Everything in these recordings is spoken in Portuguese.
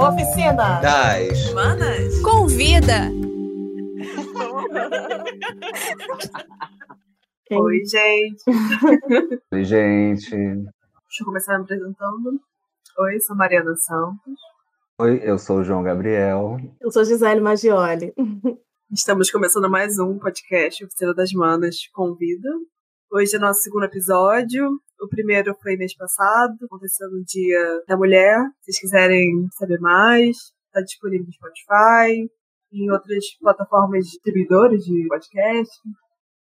Oficina das Manas. Convida! Oi, gente. Oi, gente. Deixa eu começar me apresentando. Oi, sou Mariana Santos. Oi, eu sou o João Gabriel. Eu sou Gisele Maggioli. Estamos começando mais um podcast Oficina das Manas Convida. Hoje é nosso segundo episódio. O primeiro foi mês passado, aconteceu no Dia da Mulher. Se vocês quiserem saber mais, está disponível no Spotify, em outras plataformas distribuidoras de podcast.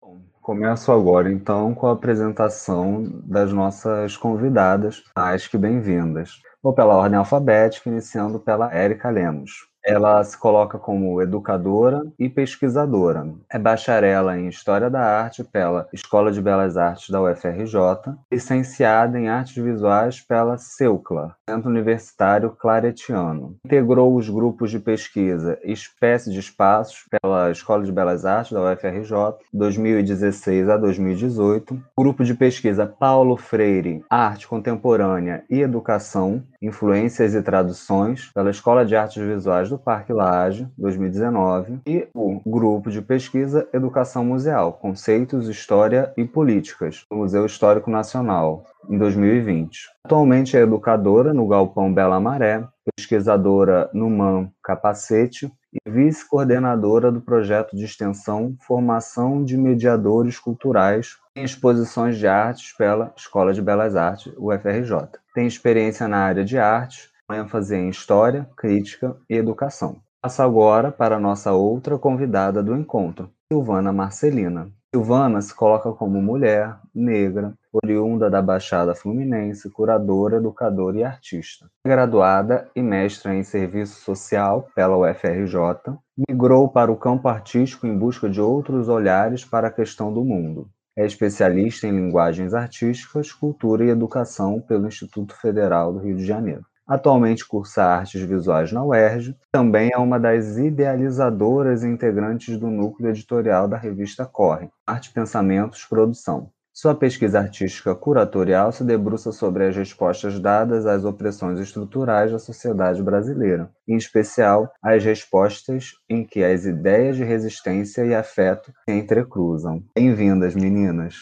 Bom, começo agora então com a apresentação das nossas convidadas, mais que bem-vindas. Vou pela ordem alfabética, iniciando pela Érica Lemos. Ela se coloca como educadora e pesquisadora. É bacharela em História da Arte pela Escola de Belas Artes da UFRJ, licenciada em Artes Visuais pela CEUCLA, Centro Universitário Claretiano. Integrou os grupos de pesquisa Espécie de Espaços pela Escola de Belas Artes da UFRJ, 2016 a 2018. Grupo de pesquisa Paulo Freire, Arte Contemporânea e Educação, Influências e Traduções, pela Escola de Artes Visuais do Parque Lage, 2019, e o Grupo de Pesquisa Educação Museal, Conceitos, História e Políticas, do Museu Histórico Nacional, em 2020. Atualmente é educadora no Galpão Bela Maré, pesquisadora no MAN Capacete e vice-coordenadora do projeto de extensão Formação de Mediadores Culturais em Exposições de Artes pela Escola de Belas Artes, UFRJ. Tem experiência na área de artes, ênfase em História, Crítica e Educação. Passo agora para a nossa outra convidada do encontro, Silvana Marcelina. Silvana se coloca como mulher, negra, oriunda da Baixada Fluminense, curadora, educadora e artista. Graduada e mestra em Serviço Social pela UFRJ, migrou para o campo artístico em busca de outros olhares para a questão do mundo. É especialista em linguagens artísticas, cultura e educação pelo Instituto Federal do Rio de Janeiro. Atualmente cursa artes visuais na UERJ, também é uma das idealizadoras e integrantes do núcleo editorial da revista Corre, Arte Pensamentos Produção. Sua pesquisa artística curatorial se debruça sobre as respostas dadas às opressões estruturais da sociedade brasileira, em especial as respostas em que as ideias de resistência e afeto se entrecruzam. Bem-vindas, meninas!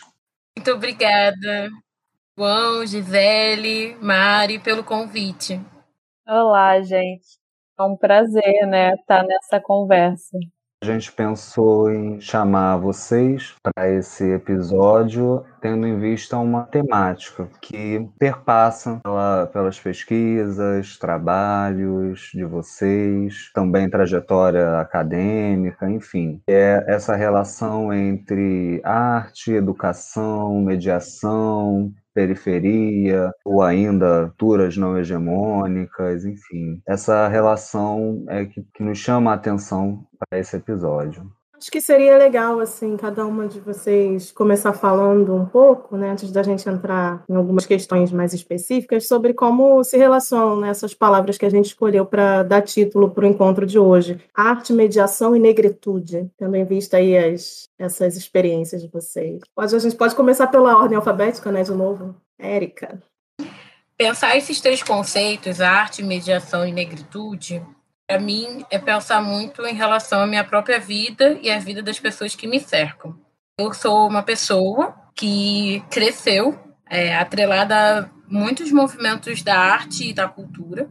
Muito obrigada, João, Gisele, Mari, pelo convite. Olá, gente. É um prazer, né, estar nessa conversa. A gente pensou em chamar vocês para esse episódio, tendo em vista uma temática que perpassa pela, pelas pesquisas, trabalhos de vocês, também trajetória acadêmica, enfim. É essa relação entre arte, educação, mediação, periferia, ou ainda culturas não hegemônicas, enfim. Essa relação é que, que nos chama a atenção para esse episódio. Acho que seria legal, assim, cada uma de vocês começar falando um pouco, né, antes da gente entrar em algumas questões mais específicas, sobre como se relacionam né, essas palavras que a gente escolheu para dar título para o encontro de hoje. Arte, mediação e negritude, tendo em vista aí as, essas experiências de vocês. Pode, a gente pode começar pela ordem alfabética, né, de novo. Érica. Pensar esses três conceitos, arte, mediação e negritude, para mim, é pensar muito em relação à minha própria vida e à vida das pessoas que me cercam. Eu sou uma pessoa que cresceu é, atrelada a muitos movimentos da arte e da cultura,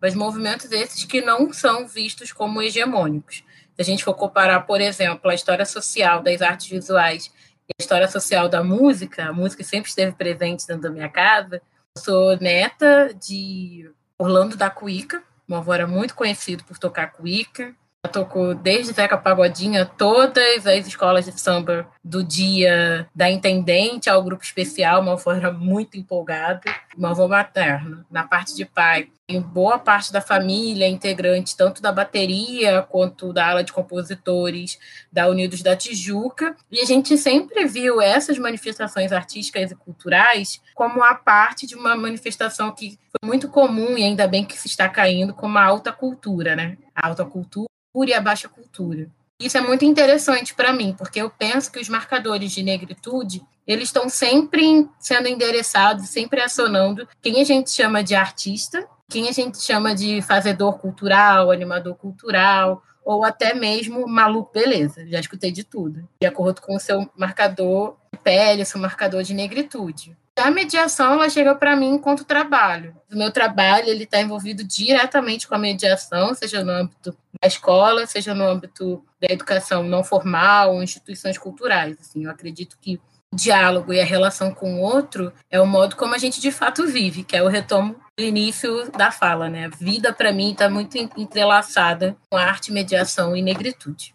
mas movimentos esses que não são vistos como hegemônicos. Se a gente for comparar, por exemplo, a história social das artes visuais e a história social da música, a música sempre esteve presente dentro da minha casa. Eu sou neta de Orlando da Cuíca, meu avô era muito conhecido por tocar cuíca. Tocou desde Zeca Pagodinha todas as escolas de samba do dia da intendente ao grupo especial. Avô era muito empolgado. Meu avô materno, na parte de pai, em boa parte da família, integrante tanto da bateria quanto da ala de compositores da Unidos da Tijuca. E a gente sempre viu essas manifestações artísticas e culturais como a parte de uma manifestação que foi muito comum e ainda bem que se está caindo, como a alta cultura, né? A alta cultura e a baixa cultura. Isso é muito interessante para mim, porque eu penso que os marcadores de negritude, eles estão sempre sendo endereçados, sempre acionando quem a gente chama de artista, quem a gente chama de fazedor cultural, animador cultural, ou até mesmo maluco beleza. Já escutei de tudo, de acordo com o seu marcador de pele, seu marcador de negritude. A mediação ela chega para mim enquanto trabalho. O meu trabalho ele está envolvido diretamente com a mediação, seja no âmbito da escola, seja no âmbito da educação não formal instituições culturais. Assim, eu acredito que o diálogo e a relação com o outro é o modo como a gente de fato vive, que é o retomo do início da fala, né? A vida para mim está muito entrelaçada com arte, mediação e negritude.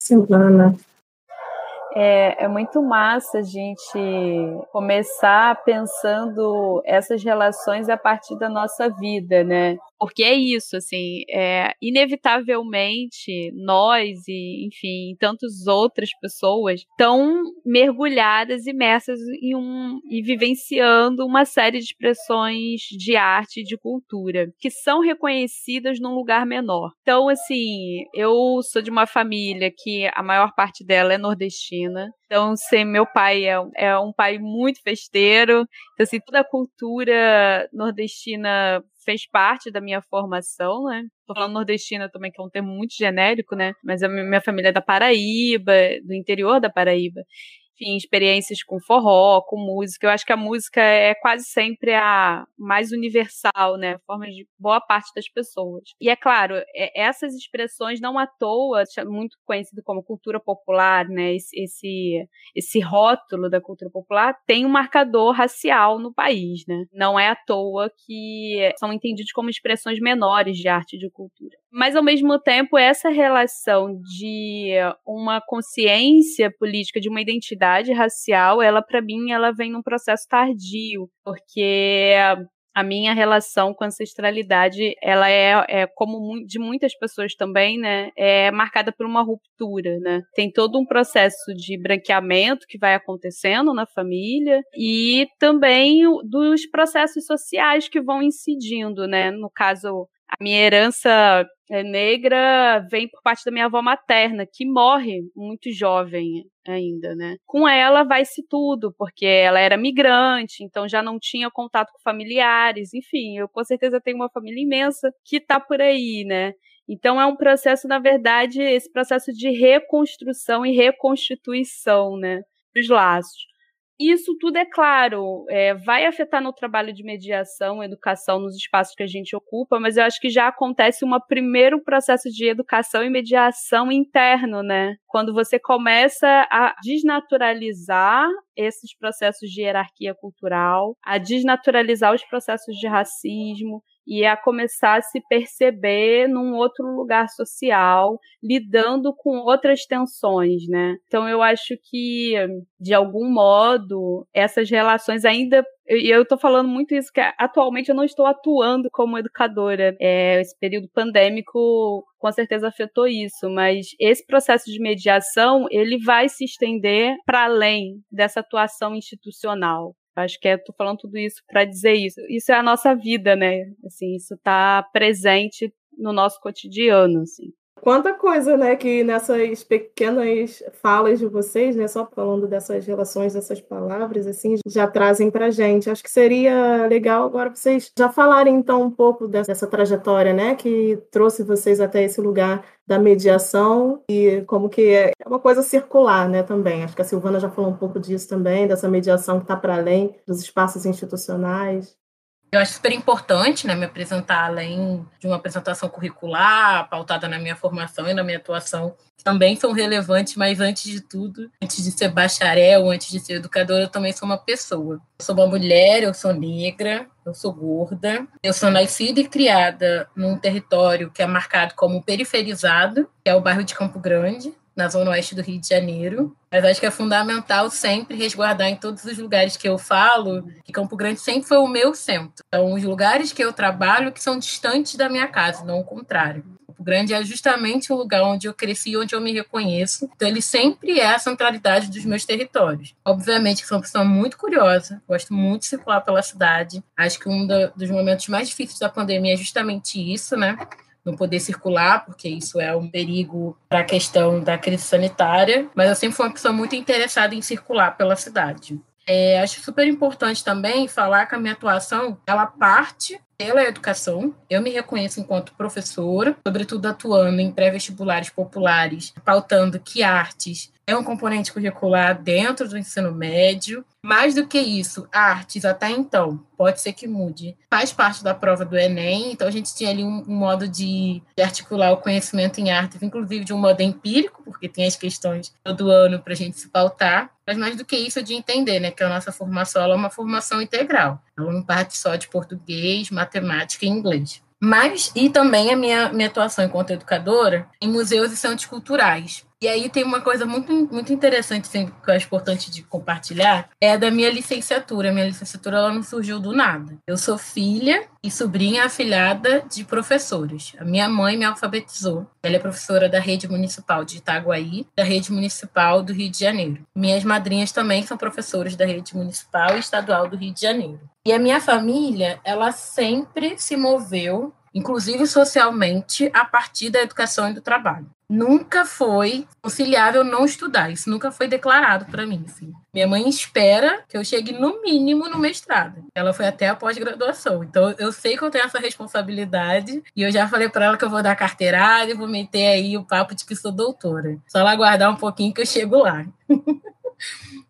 Silvana, é, é muito massa a gente começar pensando essas relações a partir da nossa vida, né? Porque é isso, assim, é, inevitavelmente nós e, enfim, tantas outras pessoas estão mergulhadas, imersas em um e vivenciando uma série de expressões de arte e de cultura que são reconhecidas num lugar menor. Então, assim, eu sou de uma família que a maior parte dela é nordestina. Então, se meu pai é, é um pai muito festeiro, então, assim, toda a cultura nordestina fez parte da minha formação, né? Tô falando nordestina também, que é um termo muito genérico, né? Mas a minha família é da Paraíba, do interior da Paraíba enfim, experiências com forró, com música. Eu acho que a música é quase sempre a mais universal, né? A forma de boa parte das pessoas. E é claro, é, essas expressões não à toa, muito conhecido como cultura popular, né? Esse, esse, esse rótulo da cultura popular tem um marcador racial no país, né? Não é à toa que são entendidos como expressões menores de arte e de cultura. Mas, ao mesmo tempo, essa relação de uma consciência política, de uma identidade racial, ela, para mim, ela vem num processo tardio, porque a minha relação com a ancestralidade, ela é, é, como de muitas pessoas também, né, é marcada por uma ruptura, né? Tem todo um processo de branqueamento que vai acontecendo na família e também dos processos sociais que vão incidindo, né? No caso, a minha herança é, negra vem por parte da minha avó materna, que morre muito jovem ainda, né? Com ela vai-se tudo, porque ela era migrante, então já não tinha contato com familiares, enfim, eu com certeza tenho uma família imensa que tá por aí, né? Então é um processo, na verdade, esse processo de reconstrução e reconstituição, né, dos laços. Isso tudo, é claro, é, vai afetar no trabalho de mediação, educação, nos espaços que a gente ocupa, mas eu acho que já acontece um primeiro processo de educação e mediação interno, né? Quando você começa a desnaturalizar esses processos de hierarquia cultural, a desnaturalizar os processos de racismo, e a começar a se perceber num outro lugar social, lidando com outras tensões, né? Então eu acho que de algum modo essas relações ainda e eu estou falando muito isso que atualmente eu não estou atuando como educadora. É, esse período pandêmico com certeza afetou isso, mas esse processo de mediação ele vai se estender para além dessa atuação institucional. Acho que tô falando tudo isso para dizer isso. Isso é a nossa vida, né? Assim, isso está presente no nosso cotidiano, assim. Quanta coisa, né, que nessas pequenas falas de vocês, né, só falando dessas relações, dessas palavras, assim, já trazem para gente. Acho que seria legal agora vocês já falarem, então, um pouco dessa trajetória, né, que trouxe vocês até esse lugar da mediação e como que é, é uma coisa circular, né, também. Acho que a Silvana já falou um pouco disso também, dessa mediação que está para além dos espaços institucionais. Eu acho super importante né, me apresentar além de uma apresentação curricular, pautada na minha formação e na minha atuação, também são relevantes, mas antes de tudo, antes de ser bacharel, antes de ser educadora, eu também sou uma pessoa. Eu sou uma mulher, eu sou negra, eu sou gorda, eu sou nascida e criada num território que é marcado como periferizado, que é o bairro de Campo Grande, na zona oeste do Rio de Janeiro. Mas acho que é fundamental sempre resguardar em todos os lugares que eu falo que Campo Grande sempre foi o meu centro. Então, os lugares que eu trabalho que são distantes da minha casa, não o contrário. Campo Grande é justamente o lugar onde eu cresci, onde eu me reconheço. Então, ele sempre é a centralidade dos meus territórios. Obviamente, sou uma pessoa muito curiosa, gosto muito de circular pela cidade. Acho que um dos momentos mais difíceis da pandemia é justamente isso, né? Não poder circular, porque isso é um perigo para a questão da crise sanitária, mas eu sempre fui uma pessoa muito interessada em circular pela cidade. É, acho super importante também falar que a minha atuação ela parte pela educação. Eu me reconheço enquanto professora, sobretudo atuando em pré-vestibulares populares, pautando que artes é um componente curricular dentro do ensino médio. Mais do que isso, artes até então, pode ser que mude, faz parte da prova do Enem, então a gente tinha ali um, um modo de, de, articular o conhecimento em artes, inclusive de um modo empírico, porque tem as questões todo ano para a gente se pautar, mas mais do que isso de entender né, que a nossa formação é uma formação integral, ela não parte só de português, matemática e inglês. Mas, e também a minha, minha atuação enquanto educadora em museus e centros culturais. E aí tem uma coisa muito, muito interessante assim, que eu acho importante de compartilhar, é da minha licenciatura. Minha licenciatura ela não surgiu do nada. Eu sou filha e sobrinha afilhada de professores. A minha mãe me alfabetizou. Ela é professora da rede municipal de Itaguaí, da rede municipal do Rio de Janeiro. Minhas madrinhas também são professoras da rede municipal e estadual do Rio de Janeiro. E a minha família, ela sempre se moveu inclusive socialmente, a partir da educação e do trabalho nunca foi conciliável não estudar. Isso nunca foi declarado para mim. Assim. Minha mãe espera que eu chegue no mínimo no mestrado. Ela foi até a pós-graduação. Então eu sei que eu tenho essa responsabilidade e eu já falei para ela que eu vou dar carteirada e vou meter aí o papo de que sou doutora. Só ela aguardar um pouquinho que eu chego lá.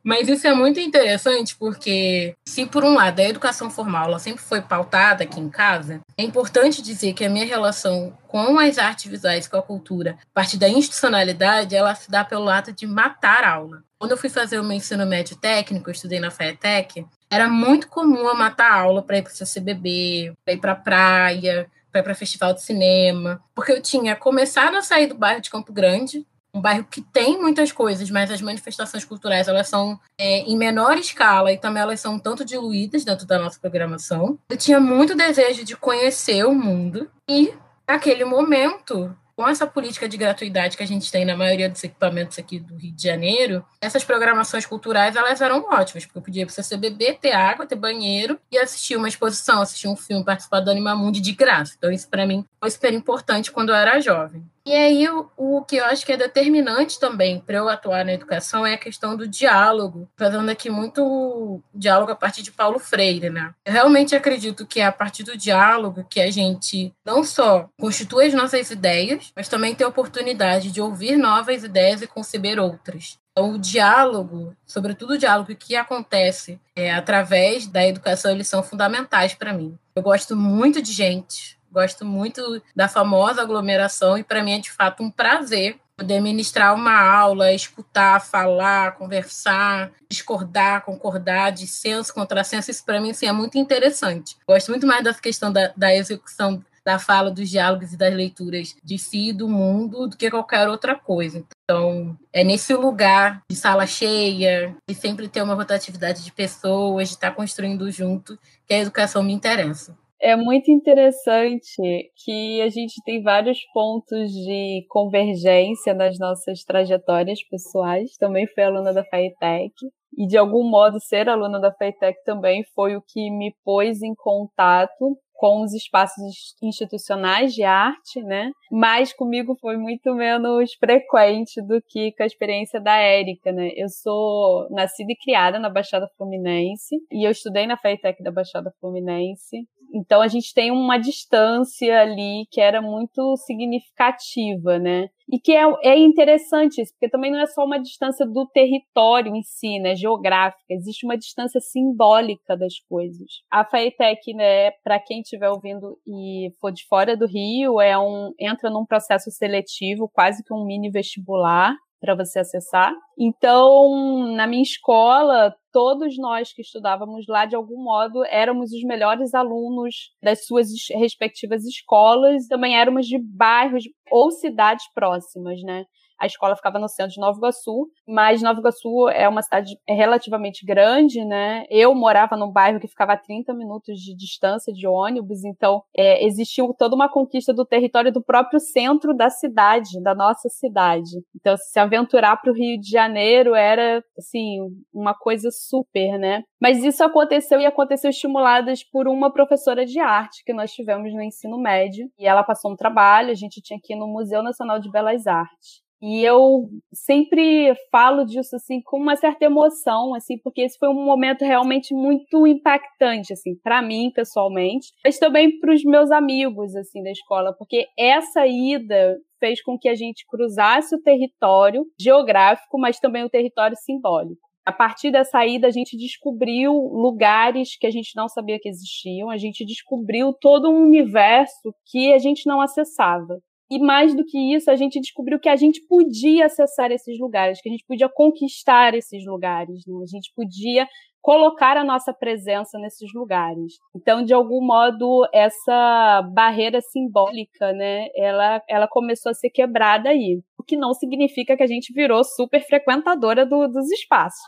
Mas isso é muito interessante porque, se por um lado a educação formal ela sempre foi pautada aqui em casa, é importante dizer que a minha relação com as artes visuais, com a cultura, a partir da institucionalidade, ela se dá pelo ato de matar a aula. Quando eu fui fazer o meu ensino médio técnico, eu estudei na FAETEC, era muito comum eu matar a aula para ir para o CCBB, para ir para a praia, para ir para festival de cinema, porque eu tinha começado a sair do bairro de Campo Grande, um bairro que tem muitas coisas, mas as manifestações culturais elas são é, em menor escala e também elas são tanto diluídas dentro da nossa programação. Eu tinha muito desejo de conhecer o mundo e naquele momento com essa política de gratuidade que a gente tem na maioria dos equipamentos aqui do Rio de Janeiro, essas programações culturais elas eram ótimas, porque eu podia para você beber, ter água, ter banheiro e assistir uma exposição, assistir um filme, participar do Animamundi de graça. Então isso para mim foi super importante quando eu era jovem. E aí, o, que eu acho que é determinante também para eu atuar na educação é a questão do diálogo, fazendo aqui muito diálogo a partir de Paulo Freire, né? Eu realmente acredito que é a partir do diálogo que a gente não só constitui as nossas ideias, mas também tem a oportunidade de ouvir novas ideias e conceber outras. Então, o diálogo, sobretudo o diálogo que acontece é, através da educação, eles são fundamentais para mim. Eu gosto muito de gente, Gosto muito da famosa aglomeração e para mim é de fato um prazer poder ministrar uma aula, escutar, falar, conversar, discordar, concordar, dissenso, contrassenso, isso para mim assim, é muito interessante. Gosto muito mais dessa questão da, da execução da fala, dos diálogos e das leituras de si e do mundo do que qualquer outra coisa. Então, é nesse lugar de sala cheia, de sempre ter uma rotatividade de pessoas, de estar construindo junto, que a educação me interessa. É muito interessante que a gente tem vários pontos de convergência nas nossas trajetórias pessoais. Também fui aluna da FAITEC. E, de algum modo, ser aluna da FAITEC também foi o que me pôs em contato com os espaços institucionais de arte, né? Mas comigo foi muito menos frequente do que com a experiência da Érica, né? Eu sou nascida e criada na Baixada Fluminense e eu estudei na FAITEC da Baixada Fluminense. Então a gente tem uma distância ali que era muito significativa, né? E que é, é interessante isso, porque também não é só uma distância do território em si, né, geográfica, existe uma distância simbólica das coisas. A FAETEC, né, para quem estiver ouvindo e for de fora do Rio, é um entra num processo seletivo, quase que um mini vestibular, para você acessar. Então, na minha escola, todos nós que estudávamos lá, de algum modo, éramos os melhores alunos das suas respectivas escolas, também éramos de bairros ou cidades próximas, né? A escola ficava no centro de Nova Iguaçu, mas Nova Iguaçu é uma cidade relativamente grande, né? Eu morava num bairro que ficava a 30 minutos de distância de ônibus, então é, existiu toda uma conquista do território do próprio centro da cidade, da nossa cidade. Então, se aventurar para o Rio de Janeiro era, assim, uma coisa super, né? Mas isso aconteceu e aconteceu estimuladas por uma professora de arte que nós tivemos no ensino médio. E ela passou um trabalho, a gente tinha que ir no Museu Nacional de Belas Artes. E eu sempre falo disso assim com uma certa emoção, assim, porque esse foi um momento realmente muito impactante, assim, para mim pessoalmente, mas também para os meus amigos, assim, da escola, porque essa ida fez com que a gente cruzasse o território geográfico, mas também o território simbólico. A partir dessa ida, a gente descobriu lugares que a gente não sabia que existiam, a gente descobriu todo um universo que a gente não acessava. E mais do que isso, a gente descobriu que a gente podia acessar esses lugares, que a gente podia conquistar esses lugares, né? a gente podia colocar a nossa presença nesses lugares. Então, de algum modo, essa barreira simbólica, né, ela, ela começou a ser quebrada aí. O que não significa que a gente virou super frequentadora do, dos espaços.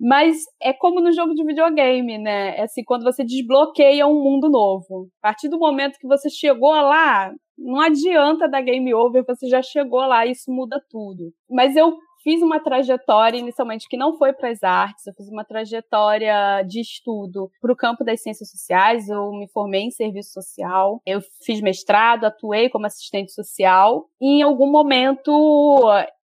Mas é como no jogo de videogame, né? É assim, quando você desbloqueia um mundo novo. A partir do momento que você chegou lá, não adianta dar game over, você já chegou lá, isso muda tudo. Mas eu fiz uma trajetória inicialmente que não foi para as artes, eu fiz uma trajetória de estudo para o campo das ciências sociais, eu me formei em serviço social, eu fiz mestrado, atuei como assistente social, e em algum momento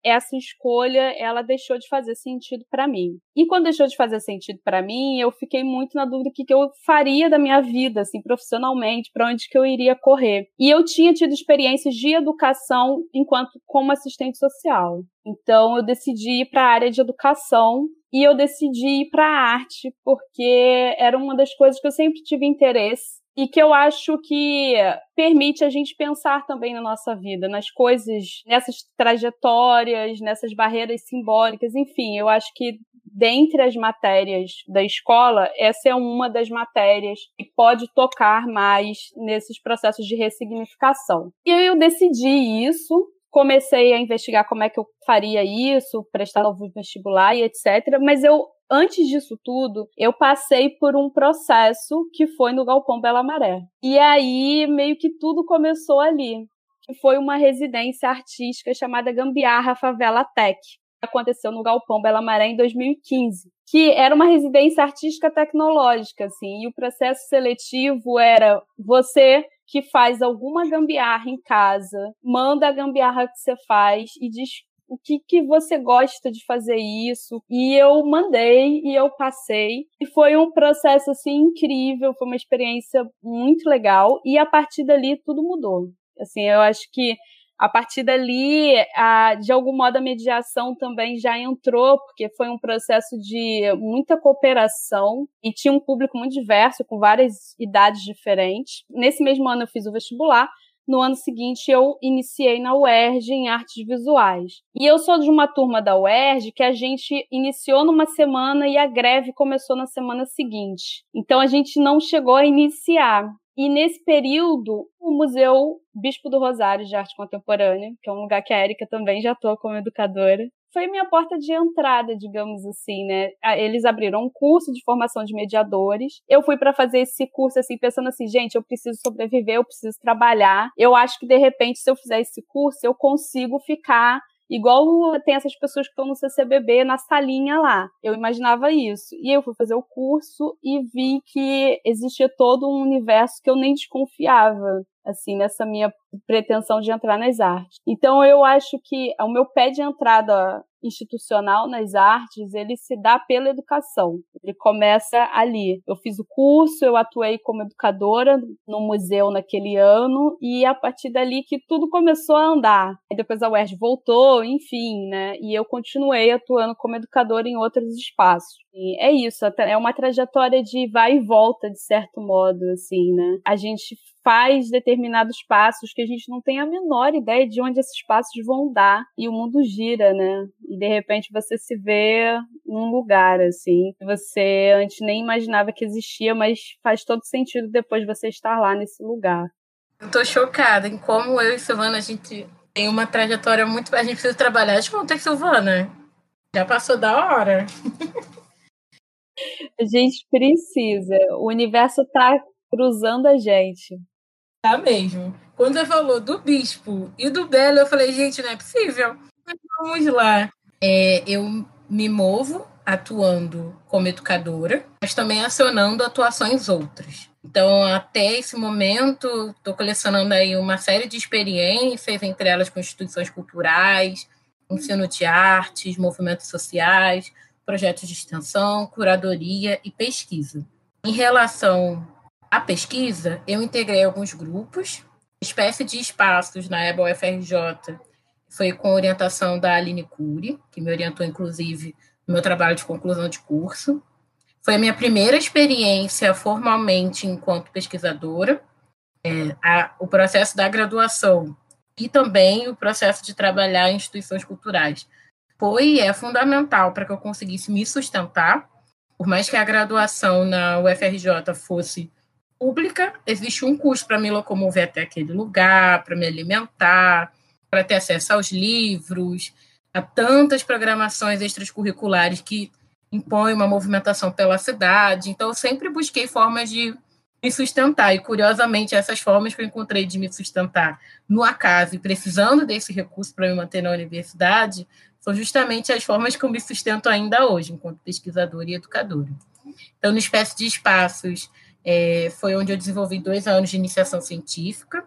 essa escolha ela deixou de fazer sentido para mim. E quando deixou de fazer sentido para mim, eu fiquei muito na dúvida do que, que eu faria da minha vida, assim, profissionalmente, para onde que eu iria correr. E eu tinha tido experiências de educação enquanto como assistente social. Então eu decidi ir para a área de educação e eu decidi ir para a arte porque era uma das coisas que eu sempre tive interesse e que eu acho que permite a gente pensar também na nossa vida, nas coisas, nessas trajetórias, nessas barreiras simbólicas, enfim, eu acho que dentre as matérias da escola, essa é uma das matérias que pode tocar mais nesses processos de ressignificação. E eu decidi isso, comecei a investigar como é que eu faria isso, prestar novo vestibular e etc. Mas eu antes disso tudo, eu passei por um processo que foi no Galpão Bela Maré. E aí, meio que tudo começou ali. Foi uma residência artística chamada Gambiarra Favela Tech. Aconteceu no Galpão Bela Maré em 2015. Que era uma residência artística tecnológica, assim. E o processo seletivo era você que faz alguma gambiarra em casa, manda a gambiarra que você faz e diz o que, que você gosta de fazer isso. E eu mandei e eu passei. E foi um processo assim incrível, foi uma experiência muito legal. E a partir dali tudo mudou. Assim, eu acho que a partir dali, a, de algum modo, a mediação também já entrou, porque foi um processo de muita cooperação e tinha um público muito diverso, com várias idades diferentes. Nesse mesmo ano, eu fiz o vestibular, no ano seguinte, eu iniciei na UERJ em artes visuais. E eu sou de uma turma da UERJ que a gente iniciou numa semana e a greve começou na semana seguinte. Então a gente não chegou a iniciar. E nesse período, o Museu Bispo do Rosário de Arte Contemporânea, que é um lugar que a Érica também já atua como educadora, foi minha porta de entrada, digamos assim, né? Eles abriram um curso de formação de mediadores. Eu fui para fazer esse curso assim, pensando assim, gente, eu preciso sobreviver, eu preciso trabalhar. Eu acho que de repente, se eu fizer esse curso, eu consigo ficar Igual tem essas pessoas que estão no CCBB na salinha lá. Eu imaginava isso. E eu fui fazer o curso e vi que existia todo um universo que eu nem desconfiava assim, nessa minha pretensão de entrar nas artes. Então eu acho que o meu pé de entrada institucional nas artes, ele se dá pela educação. Ele começa ali. Eu fiz o curso, eu atuei como educadora no museu naquele ano e a partir dali que tudo começou a andar. E depois a UERJ voltou, enfim, né? E eu continuei atuando como educadora em outros espaços. E é isso, é uma trajetória de vai e volta de certo modo, assim, né? A gente faz determinados passos que a gente não tem a menor ideia de onde esses passos vão dar e o mundo gira, né? E de repente você se vê num lugar assim, que você antes nem imaginava que existia, mas faz todo sentido depois você estar lá nesse lugar. Eu tô chocada em como eu e Silvana a gente tem uma trajetória muito, a gente precisa trabalhar junto, Silvana. Já passou da hora. A gente precisa. O universo tá cruzando a gente. Tá mesmo. Quando você falou do bispo e do Belo, eu falei, gente, não é possível. Mas vamos lá. É, eu me movo atuando como educadora, mas também acionando atuações outras. Então, até esse momento, estou colecionando aí uma série de experiências, entre elas com instituições culturais, ensino de artes, movimentos sociais, projetos de extensão, curadoria e pesquisa. Em relação à pesquisa, eu integrei alguns grupos, espécie de espaços na EBA UFRJ, foi com orientação da Aline Cury, que me orientou, inclusive, no meu trabalho de conclusão de curso. Foi a minha primeira experiência formalmente enquanto pesquisadora. É, a, o processo da graduação e também o processo de trabalhar em instituições culturais foi e é fundamental para que eu conseguisse me sustentar. Por mais que a graduação na UFRJ fosse pública, existe um custo para me locomover até aquele lugar, para me alimentar, para ter acesso aos livros, a tantas programações extracurriculares que impõem uma movimentação pela cidade. Então, eu sempre busquei formas de me sustentar. E, curiosamente, essas formas que eu encontrei de me sustentar no acaso e precisando desse recurso para me manter na universidade, são justamente as formas que eu me sustento ainda hoje, enquanto pesquisadora e educadora. Então, no Espécie de Espaços, é, foi onde eu desenvolvi dois anos de iniciação científica.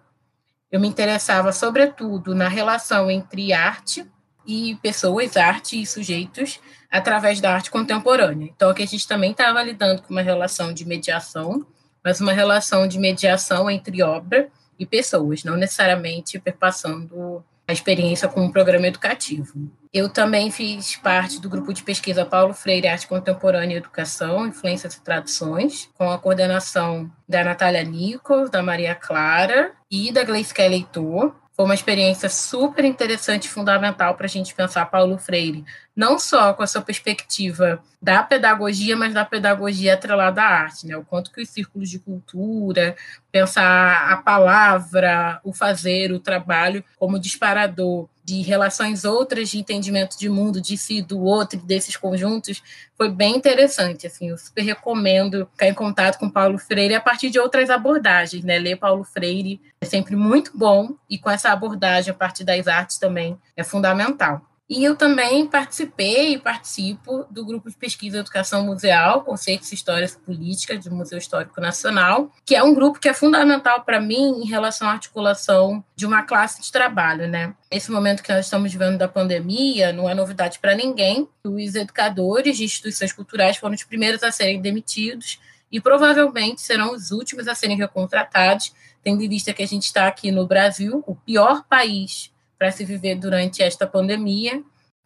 Eu me interessava, sobretudo, na relação entre arte e pessoas, arte e sujeitos, através da arte contemporânea. Então, aqui a gente também estava lidando com uma relação de mediação, mas uma relação de mediação entre obra e pessoas, não necessariamente perpassando a experiência com um programa educativo. Eu também fiz parte do grupo de pesquisa Paulo Freire Arte Contemporânea e Educação, Influências e Traduções, com a coordenação da Natália Nichols, da Maria Clara e da Gleice Leitor. Foi uma experiência super interessante e fundamental para a gente pensar Paulo Freire, não só com a sua perspectiva da pedagogia, mas da pedagogia atrelada à arte, né? O quanto que os círculos de cultura, pensar a palavra, o fazer, o trabalho como disparador de relações outras de entendimento de mundo, de si, do outro, desses conjuntos, foi bem interessante. Assim, eu super recomendo ficar em contato com Paulo Freire a partir de outras abordagens. Né? Ler Paulo Freire é sempre muito bom, e com essa abordagem a partir das artes também é fundamental. E eu também participei e participo do grupo de pesquisa Educação Museal, Conceitos e Histórias Políticas do Museu Histórico Nacional, que é um grupo que é fundamental para mim em relação à articulação de uma classe de trabalho, né? Esse momento que nós estamos vivendo da pandemia não é novidade para ninguém. Os educadores de instituições culturais foram os primeiros a serem demitidos e provavelmente serão os últimos a serem recontratados, tendo em vista que a gente está aqui no Brasil, o pior país para se viver durante esta pandemia,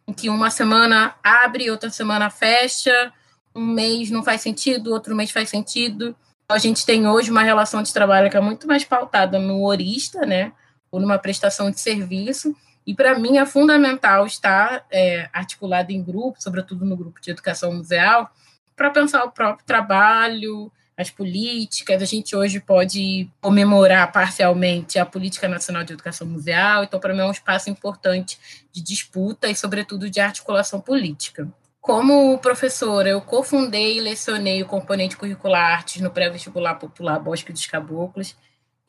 em que uma semana abre, outra semana fecha, um mês não faz sentido, outro mês faz sentido. A gente tem hoje uma relação de trabalho que é muito mais pautada no horista, né, ou numa prestação de serviço, e para mim é fundamental estar é, articulado em grupo, sobretudo no grupo de educação museal, para pensar o próprio trabalho, as políticas. A gente hoje pode comemorar parcialmente a Política Nacional de Educação Museal, então, para mim, é um espaço importante de disputa e, sobretudo, de articulação política. Como professora, eu cofundei e lecionei o componente curricular artes no pré-vestibular popular Bosque dos Caboclos.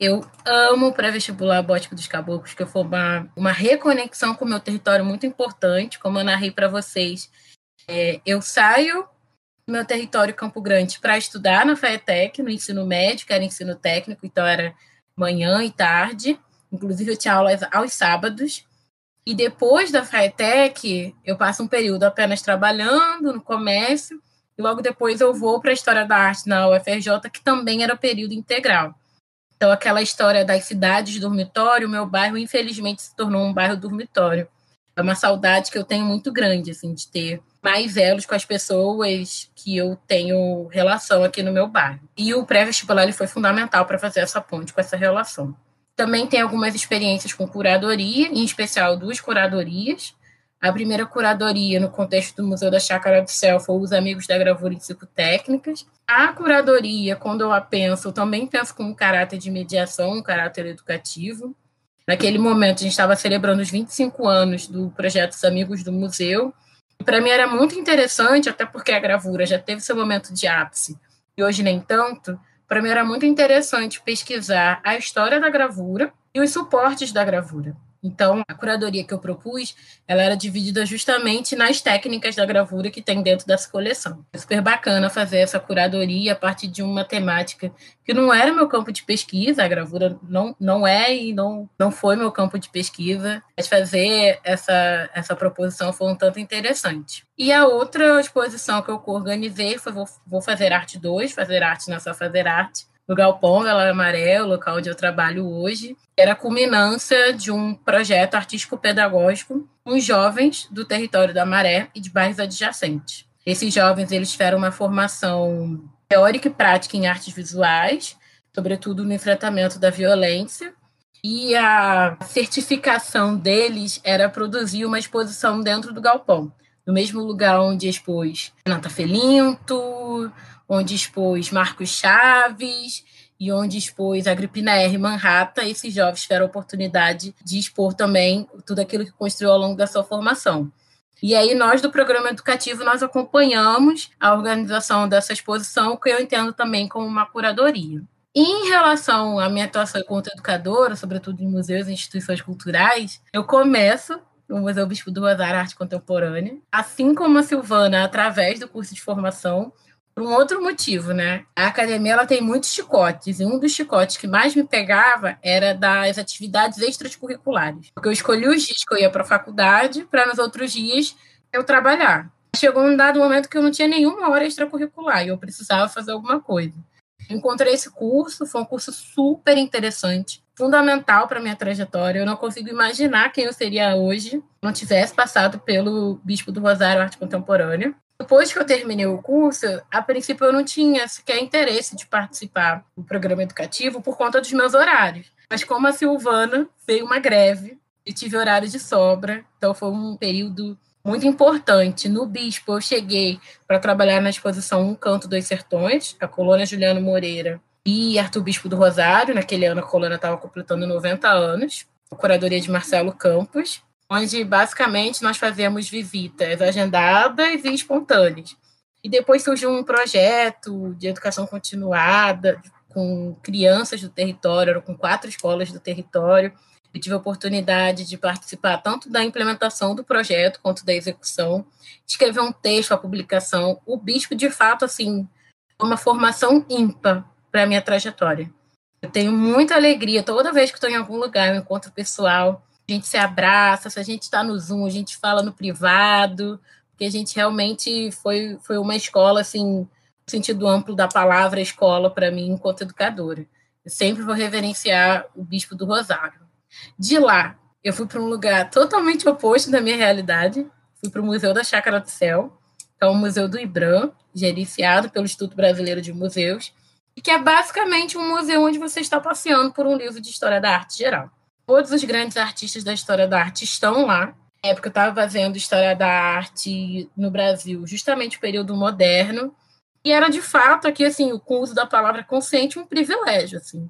Eu amo o pré-vestibular Bosque dos Caboclos, que foi uma, uma reconexão com o meu território muito importante, como eu narrei para vocês. É, eu saio meu território Campo Grande para estudar na FAETEC, no ensino médio, que era ensino técnico, então era manhã e tarde. Inclusive, eu tinha aulas aos sábados. E depois da FAETEC, eu passo um período apenas trabalhando no comércio, e logo depois eu vou para a História da Arte na UFRJ, que também era período integral. Então, aquela história das cidades dormitório, meu bairro, infelizmente, se tornou um bairro dormitório. É uma saudade que eu tenho muito grande, assim, de ter mais elos com as pessoas que eu tenho relação aqui no meu bairro. E o pré-vestibular foi fundamental para fazer essa ponte com essa relação. Também tem algumas experiências com curadoria, em especial duas curadorias. A primeira curadoria, no contexto do Museu da Chácara do Céu, foi os Amigos da Gravura em Psicotécnicas. A curadoria, quando eu a penso, eu também penso com um caráter de mediação, um caráter educativo. Naquele momento, a gente estava celebrando os 25 anos do projeto Os Amigos do Museu, para mim era muito interessante, até porque a gravura já teve seu momento de ápice e hoje nem tanto. Para mim era muito interessante pesquisar a história da gravura e os suportes da gravura. Então, a curadoria que eu propus, ela era dividida justamente nas técnicas da gravura que tem dentro dessa coleção. É super bacana fazer essa curadoria a partir de uma temática que não era meu campo de pesquisa, a gravura não, não é e não, não foi meu campo de pesquisa, mas fazer essa, essa proposição foi um tanto interessante. E a outra exposição que eu organizei foi Vou, vou Fazer Arte 2, Fazer Arte não só Fazer Arte, no Galpão Vela Amarelo, local onde eu trabalho hoje, era a culminância de um projeto artístico-pedagógico com jovens do território da Maré e de bairros adjacentes. Esses jovens eles tiveram uma formação teórica e prática em artes visuais, sobretudo no enfrentamento da violência, e a certificação deles era produzir uma exposição dentro do galpão, no mesmo lugar onde expôs Renata Felinto, onde expôs Marcos Chaves e onde expôs Agripina R. Manhattan, esses jovens tiveram a oportunidade de expor também tudo aquilo que construiu ao longo da sua formação. E aí nós do programa educativo nós acompanhamos a organização dessa exposição, que eu entendo também como uma curadoria. Em relação à minha atuação enquanto educadora, sobretudo em museus e instituições culturais, eu começo no Museu Bispo do Rosário Arte Contemporânea, assim como a Silvana, através do curso de formação, por um outro motivo, né? A academia ela tem muitos chicotes, e um dos chicotes que mais me pegava era das atividades extracurriculares. Porque eu escolhi os dias que eu ia para a faculdade, para nos outros dias eu trabalhar. Chegou um dado momento que eu não tinha nenhuma hora extracurricular e eu precisava fazer alguma coisa. Encontrei esse curso, foi um curso super interessante, fundamental para minha trajetória. Eu não consigo imaginar quem eu seria hoje se não tivesse passado pelo Bispo do Rosário Arte Contemporânea. Depois que eu terminei o curso, a princípio eu não tinha sequer interesse de participar do programa educativo por conta dos meus horários. Mas como a Silvana veio uma greve e tive horário de sobra, então foi um período muito importante. No Bispo, eu cheguei para trabalhar na exposição Um Canto dos Sertões, a colônia Juliano Moreira e Arthur Bispo do Rosário. Naquele ano, a colônia estava completando 90 anos. A curadoria de Marcelo Campos onde basicamente nós fazemos visitas agendadas e espontâneas. E depois surgiu um projeto de educação continuada com crianças do território, com quatro escolas do território. Eu tive a oportunidade de participar tanto da implementação do projeto quanto da execução, escrever um texto, a publicação. O bispo, de fato, assim, uma formação ímpar para a minha trajetória. Eu tenho muita alegria toda vez que estou em algum lugar, eu encontro pessoal a gente se abraça, se a gente está no Zoom, a gente fala no privado, porque a gente realmente foi, foi uma escola, assim, no sentido amplo da palavra escola para mim, enquanto educadora. Eu sempre vou reverenciar o Bispo do Rosário. De lá, eu fui para um lugar totalmente oposto da minha realidade, fui para o Museu da Chácara do Céu, que é o Museu do IBRAM, gerenciado pelo Instituto Brasileiro de Museus, e que é basicamente um museu onde você está passeando por um livro de história da arte geral. Todos os grandes artistas da história da arte estão lá. Na época eu estava fazendo história da arte no Brasil, justamente o período moderno. E era de fato aqui assim, o uso da palavra consciente, um privilégio assim.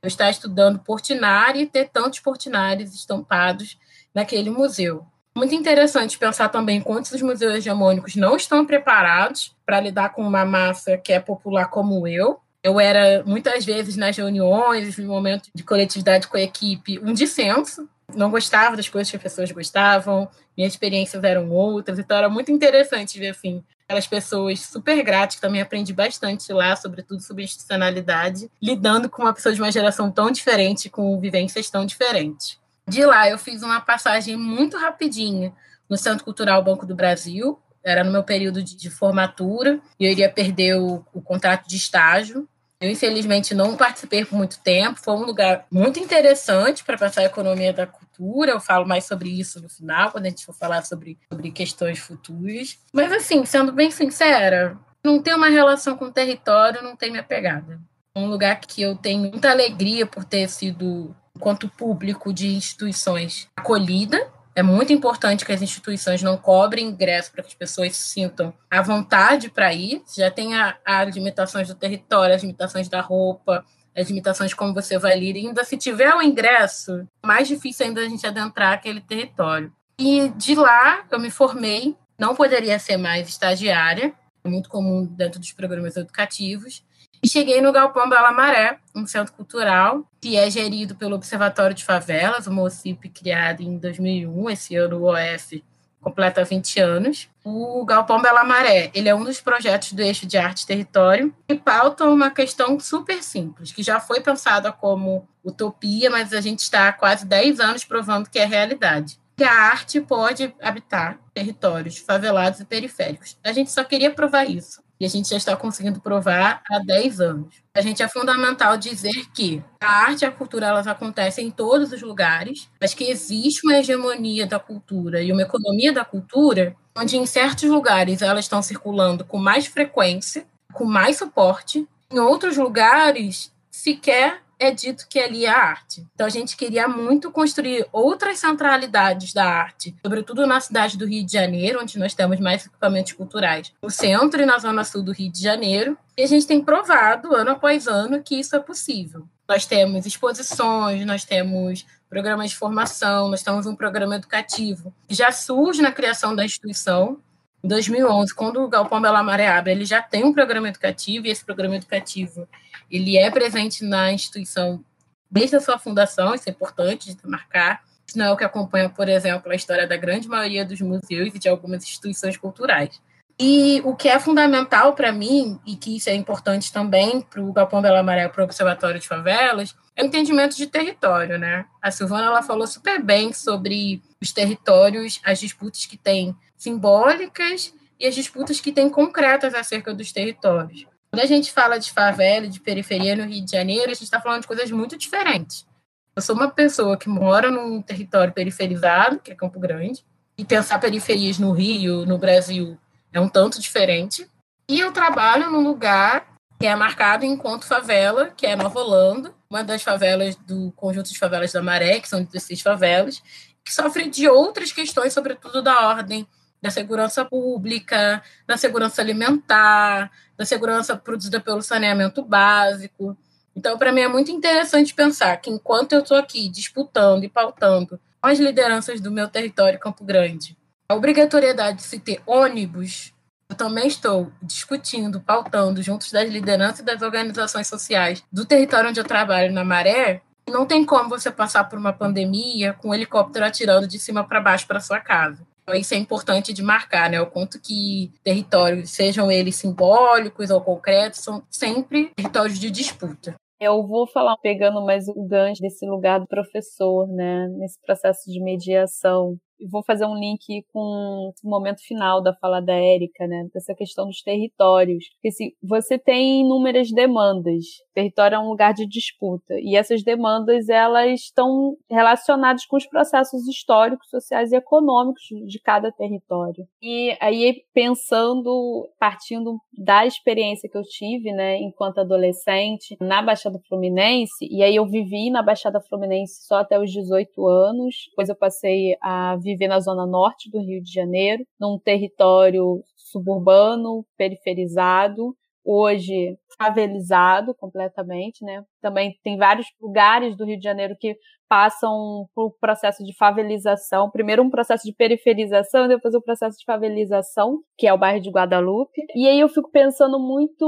Eu estar estudando Portinari e ter tantos Portinares estampados naquele museu. Muito interessante pensar também quantos os museus hegemônicos não estão preparados para lidar com uma massa que é popular como eu, eu era, muitas vezes, nas reuniões, no momento de coletividade com a equipe, um dissenso. Não gostava das coisas que as pessoas gostavam, minhas experiências eram outras, então era muito interessante ver, assim, aquelas pessoas super gratas, também aprendi bastante lá, sobretudo sobre institucionalidade, lidando com uma pessoa de uma geração tão diferente, com vivências tão diferentes. De lá, eu fiz uma passagem muito rapidinha no Centro Cultural Banco do Brasil, era no meu período de, de formatura, e eu iria perder o, o contrato de estágio. Eu, infelizmente, não participei por muito tempo. Foi um lugar muito interessante para pensar a economia da cultura. Eu falo mais sobre isso no final, quando a gente for falar sobre, sobre questões futuras. Mas, assim, sendo bem sincera, não tem uma relação com o território, não tem minha pegada. Um lugar que eu tenho muita alegria por ter sido, enquanto público de instituições, acolhida é muito importante que as instituições não cobrem ingresso para que as pessoas sintam à vontade para ir. Já tem as limitações do território, as limitações da roupa, as limitações de como você vai ir. E ainda se tiver o ingresso, mais difícil ainda a gente adentrar aquele território. E de lá eu me formei, não poderia ser mais estagiária, é muito comum dentro dos programas educativos. E cheguei no Galpão Bela Maré, um centro cultural que é gerido pelo Observatório de Favelas, o MOCIP criado em 2001, esse ano o OF completa 20 anos. O Galpão Bela Maré, ele é um dos projetos do Eixo de Arte e Território e pauta uma questão super simples, que já foi pensada como utopia, mas a gente está há quase 10 anos provando que é realidade. Que a arte pode habitar territórios favelados e periféricos. A gente só queria provar isso. E a gente já está conseguindo provar há 10 anos. A gente é fundamental dizer que a arte e a cultura elas acontecem em todos os lugares, mas que existe uma hegemonia da cultura e uma economia da cultura, onde em certos lugares elas estão circulando com mais frequência, com mais suporte, em outros lugares sequer é dito que ali é arte. Então a gente queria muito construir outras centralidades da arte, sobretudo na cidade do Rio de Janeiro, onde nós temos mais equipamentos culturais, no centro e na zona sul do Rio de Janeiro. E a gente tem provado ano após ano que isso é possível. Nós temos exposições, nós temos programas de formação, nós temos um programa educativo já surge na criação da instituição. Em 2011, quando o Galpão Bela Maré abre, ele já tem um programa educativo e esse programa educativo ele é presente na instituição desde a sua fundação, isso é importante de marcar. Isso não é o que acompanha, por exemplo, a história da grande maioria dos museus e de algumas instituições culturais. E o que é fundamental para mim, e que isso é importante também para o Galpão Bela Maré, para o Observatório de Favelas, é o entendimento de território, né? A Silvana ela falou super bem sobre os territórios, as disputas que tem simbólicas e as disputas que tem concretas acerca dos territórios. Quando a gente fala de favela de periferia no Rio de Janeiro, a gente está falando de coisas muito diferentes. Eu sou uma pessoa que mora num território periferizado, que é Campo Grande, e pensar periferias no Rio, no Brasil, é um tanto diferente. E eu trabalho num lugar que é marcado enquanto favela, que é Nova Holanda, uma das favelas do conjunto de favelas da Maré, que são 16 favelas, que sofre de outras questões, sobretudo da ordem da segurança pública, da segurança alimentar, da segurança produzida pelo saneamento básico. Então, para mim, é muito interessante pensar que enquanto eu estou aqui disputando e pautando com as lideranças do meu território Campo Grande, a obrigatoriedade de se ter ônibus, eu também estou discutindo, pautando, juntos das lideranças e das organizações sociais do território onde eu trabalho, na Maré, não tem como você passar por uma pandemia com um helicóptero atirando de cima para baixo para sua casa. Isso é importante de marcar, né? O quanto que territórios, sejam eles simbólicos ou concretos, são sempre territórios de disputa. Eu vou falar, pegando mais o gancho desse lugar do professor, né? Nesse processo de mediação vou fazer um link com o momento final da fala da Érica, né? Dessa questão dos territórios. Porque se você tem inúmeras demandas, o território é um lugar de disputa, e essas demandas elas estão relacionadas com os processos históricos, sociais e econômicos de cada território. E aí pensando, partindo da experiência que eu tive, né, enquanto adolescente na Baixada Fluminense, e aí eu vivi na Baixada Fluminense só até os 18 anos, depois eu passei a viver na zona norte do Rio de Janeiro, num território suburbano, periferizado, hoje favelizado completamente, né? Também tem vários lugares do Rio de Janeiro que passam por processo de favelização. Primeiro um processo de periferização depois um processo de favelização, que é o bairro de Guadalupe. E aí eu fico pensando muito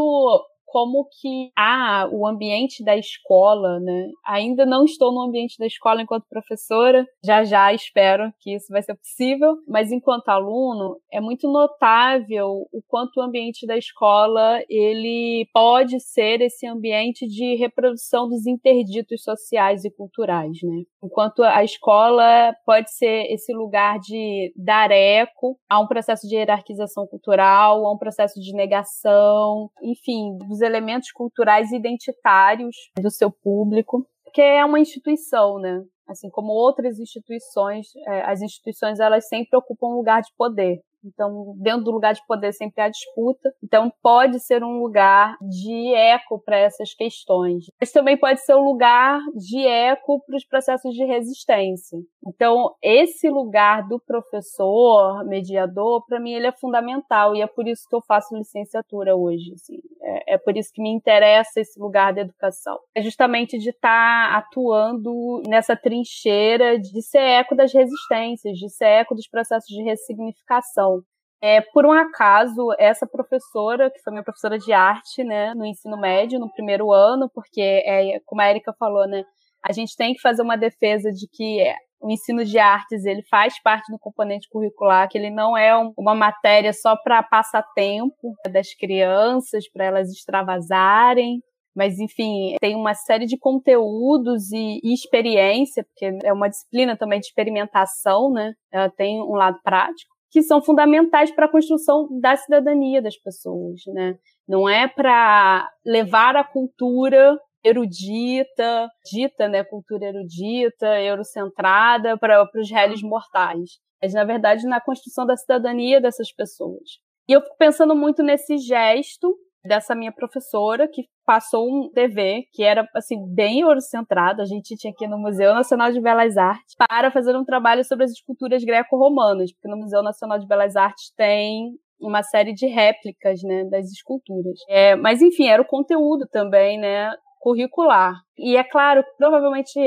como que ah, o ambiente da escola, né? Ainda não estou no ambiente da escola enquanto professora, já já espero que isso vai ser possível, mas enquanto aluno é muito notável o quanto o ambiente da escola ele pode ser esse ambiente de reprodução dos interditos sociais e culturais, né? Enquanto a escola pode ser esse lugar de dar eco a um processo de hierarquização cultural, a um processo de negação, enfim, dos elementos culturais identitários do seu público, que é uma instituição, né? Assim como outras instituições, é, as instituições elas sempre ocupam um lugar de poder. Então, dentro do lugar de poder sempre há disputa. Então, pode ser um lugar de eco para essas questões. Mas também pode ser um lugar de eco para os processos de resistência. Então, esse lugar do professor, mediador, para mim ele é fundamental e é por isso que eu faço licenciatura hoje. Assim. É, é, por isso que me interessa esse lugar da educação. É justamente de estar tá atuando nessa trincheira de ser eco das resistências, de ser eco dos processos de ressignificação. É, por um acaso, essa professora, que foi minha professora de arte, né, no ensino médio, no primeiro ano, porque, é, como a Erika falou, né, a gente tem que fazer uma defesa de que o ensino de artes ele faz parte do componente curricular, que ele não é um, uma matéria só para passatempo das crianças, para elas extravasarem, mas enfim, tem uma série de conteúdos e, e, experiência, porque é uma disciplina também de experimentação, né? Ela tem um lado prático, que são fundamentais para a construção da cidadania das pessoas, né? Não é para levar a cultura erudita, dita, né, cultura erudita, eurocentrada para os réis mortais, mas na verdade na construção da cidadania dessas pessoas. E eu fico pensando muito nesse gesto dessa minha professora que passou um dever que era assim bem eurocentrado, a gente tinha aqui no Museu Nacional de Belas Artes para fazer um trabalho sobre as esculturas greco-romanas, porque no Museu Nacional de Belas Artes tem uma série de réplicas, né, das esculturas. É, mas enfim, era o conteúdo também, né, curricular. E é claro, provavelmente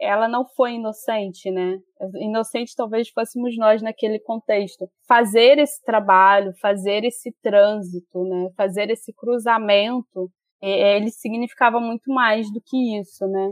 ela não foi inocente, né? Inocente talvez fôssemos nós naquele contexto. Fazer esse trabalho, fazer esse trânsito, né? Fazer esse cruzamento, ele significava muito mais do que isso, né?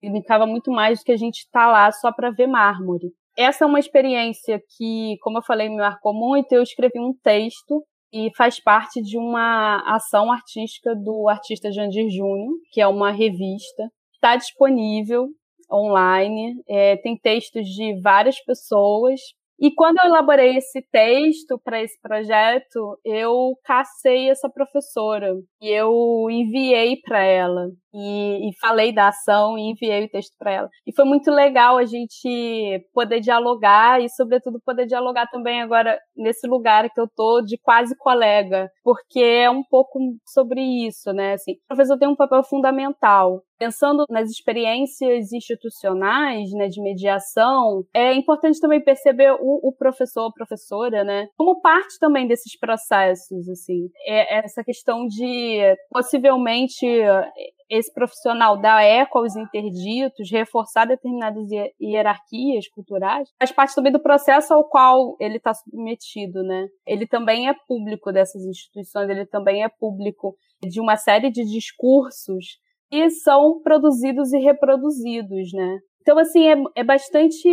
Significava muito mais do que a gente estar tá lá só para ver mármore. Essa é uma experiência que, como eu falei, me marcou muito. Eu escrevi um texto e faz parte de uma ação artística do artista Jandir Júnior, que é uma revista. Está disponível online, é, tem textos de várias pessoas, e quando eu elaborei esse texto para esse projeto, eu cacei essa professora e eu enviei para ela e, e, falei da ação e enviei o texto para ela. E foi muito legal a gente poder dialogar e, sobretudo, poder dialogar também agora nesse lugar que eu tô de quase colega, porque é um pouco sobre isso, né? Assim, o professor tem um papel fundamental Pensando nas experiências institucionais, né, de mediação, é importante também perceber o, o professor ou professora, né, como parte também desses processos, assim. É essa questão de possivelmente esse profissional dar eco aos interditos, reforçar determinadas hierarquias culturais, faz parte também do processo ao qual ele está submetido, né? Ele também é público dessas instituições, ele também é público de uma série de discursos e são produzidos e reproduzidos, né? Então, assim, é, é bastante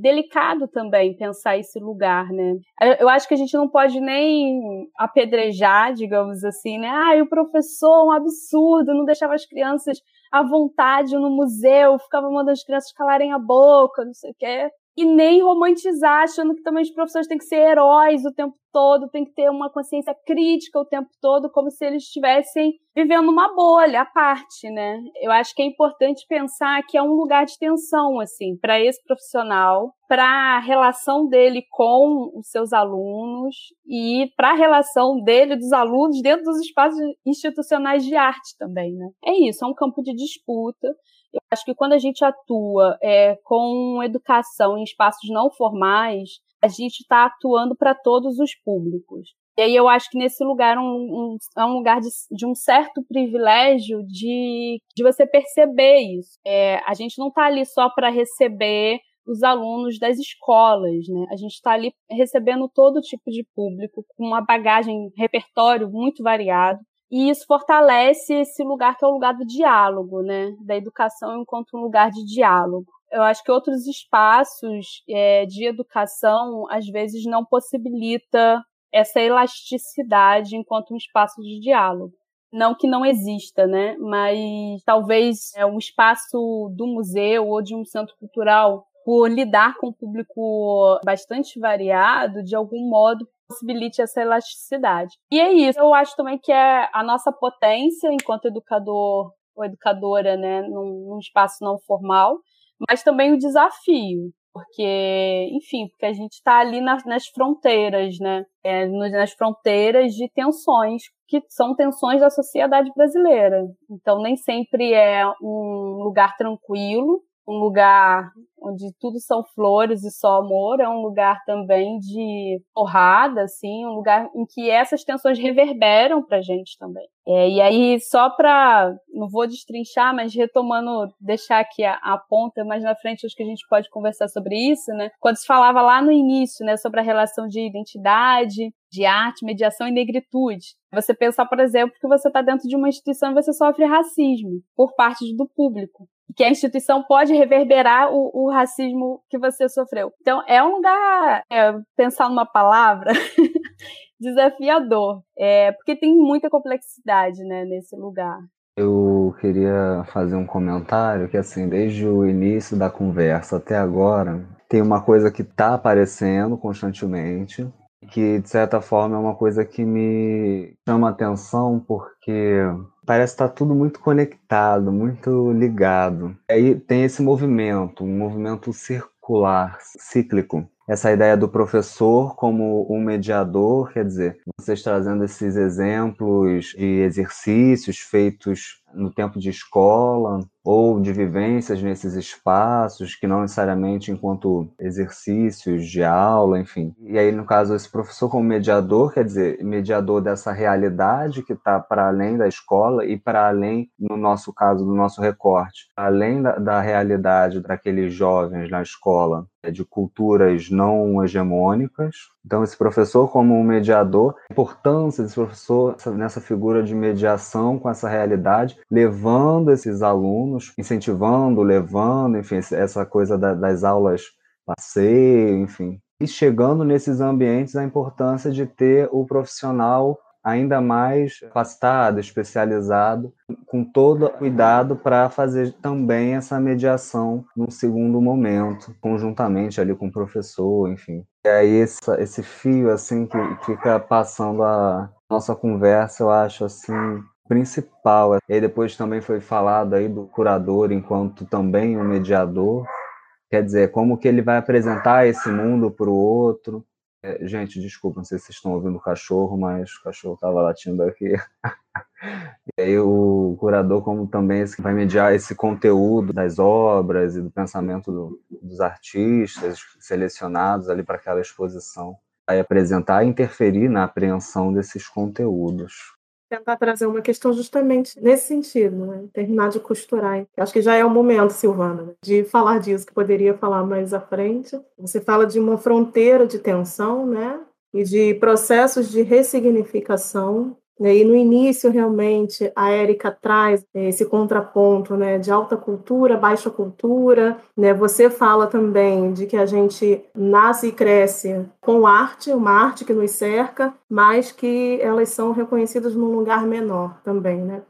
delicado também pensar esse lugar, né? Eu acho que a gente não pode nem apedrejar, digamos assim, né? Ah, o professor, um absurdo, não deixava as crianças à vontade no museu, ficava mandando as crianças calarem a boca, não sei o quê e nem romantizar, achando que também os professores têm que ser heróis o tempo todo, tem que ter uma consciência crítica o tempo todo, como se eles estivessem vivendo uma bolha à parte, né? Eu acho que é importante pensar que é um lugar de tensão, assim, para esse profissional, para a relação dele com os seus alunos e para a relação dele dos alunos dentro dos espaços institucionais de arte também, né? É isso, é um campo de disputa. Eu acho que quando a gente atua é, com educação em espaços não formais, a gente está atuando para todos os públicos. E aí eu acho que nesse lugar é um, um, é um lugar de, de, um certo privilégio de, de você perceber isso. É, a gente não está ali só para receber os alunos das escolas, né? A gente está ali recebendo todo tipo de público, com uma bagagem, repertório muito variado. E isso fortalece esse lugar que é o lugar do diálogo, né? Da educação enquanto um lugar de diálogo. Eu acho que outros espaços é, de educação, às vezes, não possibilita essa elasticidade enquanto um espaço de diálogo. Não que não exista, né? Mas talvez é, um espaço do museu ou de um centro cultural, por lidar com um público bastante variado, de algum modo possibilite essa elasticidade. E é isso. Eu acho também que é a nossa potência enquanto educador ou educadora, né, num, num espaço não formal, mas também o desafio, porque, enfim, porque a gente está ali nas, nas, fronteiras, né, é, nas fronteiras de tensões que são tensões da sociedade brasileira. Então, nem sempre é um lugar tranquilo, um lugar onde tudo são flores e só amor, é um lugar também de porrada, assim, um lugar em que essas tensões reverberam pra gente também. É, e aí, só pra, não vou destrinchar, mas retomando, deixar aqui a, a, ponta, mais na frente acho que a gente pode conversar sobre isso, né? Quando se falava lá no início, né, sobre a relação de identidade, de arte, mediação e negritude. Você pensar, por exemplo, que você está dentro de uma instituição e você sofre racismo por parte do público que a instituição pode reverberar o, o racismo que você sofreu. Então, é um lugar, é, pensar numa palavra, desafiador, é, porque tem muita complexidade né, nesse lugar. Eu queria fazer um comentário que, assim, desde o início da conversa até agora, tem uma coisa que está aparecendo constantemente, que de certa forma é uma coisa que me chama atenção porque parece estar tudo muito conectado, muito ligado. Aí tem esse movimento, um movimento circular, cíclico. Essa ideia do professor como um mediador, quer dizer, vocês trazendo esses exemplos de exercícios feitos no tempo de escola ou de vivências nesses espaços, que não necessariamente enquanto exercícios de aula, enfim. E aí, no caso, esse professor como mediador, quer dizer, mediador dessa realidade que está para além da escola e para além, no nosso caso, do nosso recorte, além da, da realidade daqueles jovens na escola, de culturas não hegemônicas. Então, esse professor como um mediador, a importância desse professor nessa figura de mediação com essa realidade, levando esses alunos, incentivando, levando, enfim, essa coisa da, das aulas passeio, enfim. E chegando nesses ambientes, a importância de ter o profissional ainda mais capacitado, especializado, com todo cuidado para fazer também essa mediação num segundo momento, conjuntamente ali com o professor, enfim. E aí esse, esse fio assim que fica passando a nossa conversa, eu acho assim principal. E aí depois também foi falado aí do curador enquanto também um mediador. Quer dizer, como que ele vai apresentar esse mundo para o outro. É, gente, desculpa, não sei se vocês estão ouvindo o cachorro, mas o cachorro estava latindo aqui. e aí o curador, como também esse, vai mediar esse conteúdo das obras e do pensamento do, dos artistas selecionados ali para aquela exposição, vai apresentar e interferir na apreensão desses conteúdos tentar trazer uma questão justamente nesse sentido, né? terminar de costurar. Acho que já é o momento, Silvana, de falar disso, que poderia falar mais à frente. Você fala de uma fronteira de tensão, né? E de processos de ressignificação? E no início, realmente, a Érica traz esse contraponto né, de alta cultura, baixa cultura. Né? Você fala também de que a gente nasce e cresce com arte, uma arte que nos cerca, mas que elas são reconhecidas num lugar menor também. Né?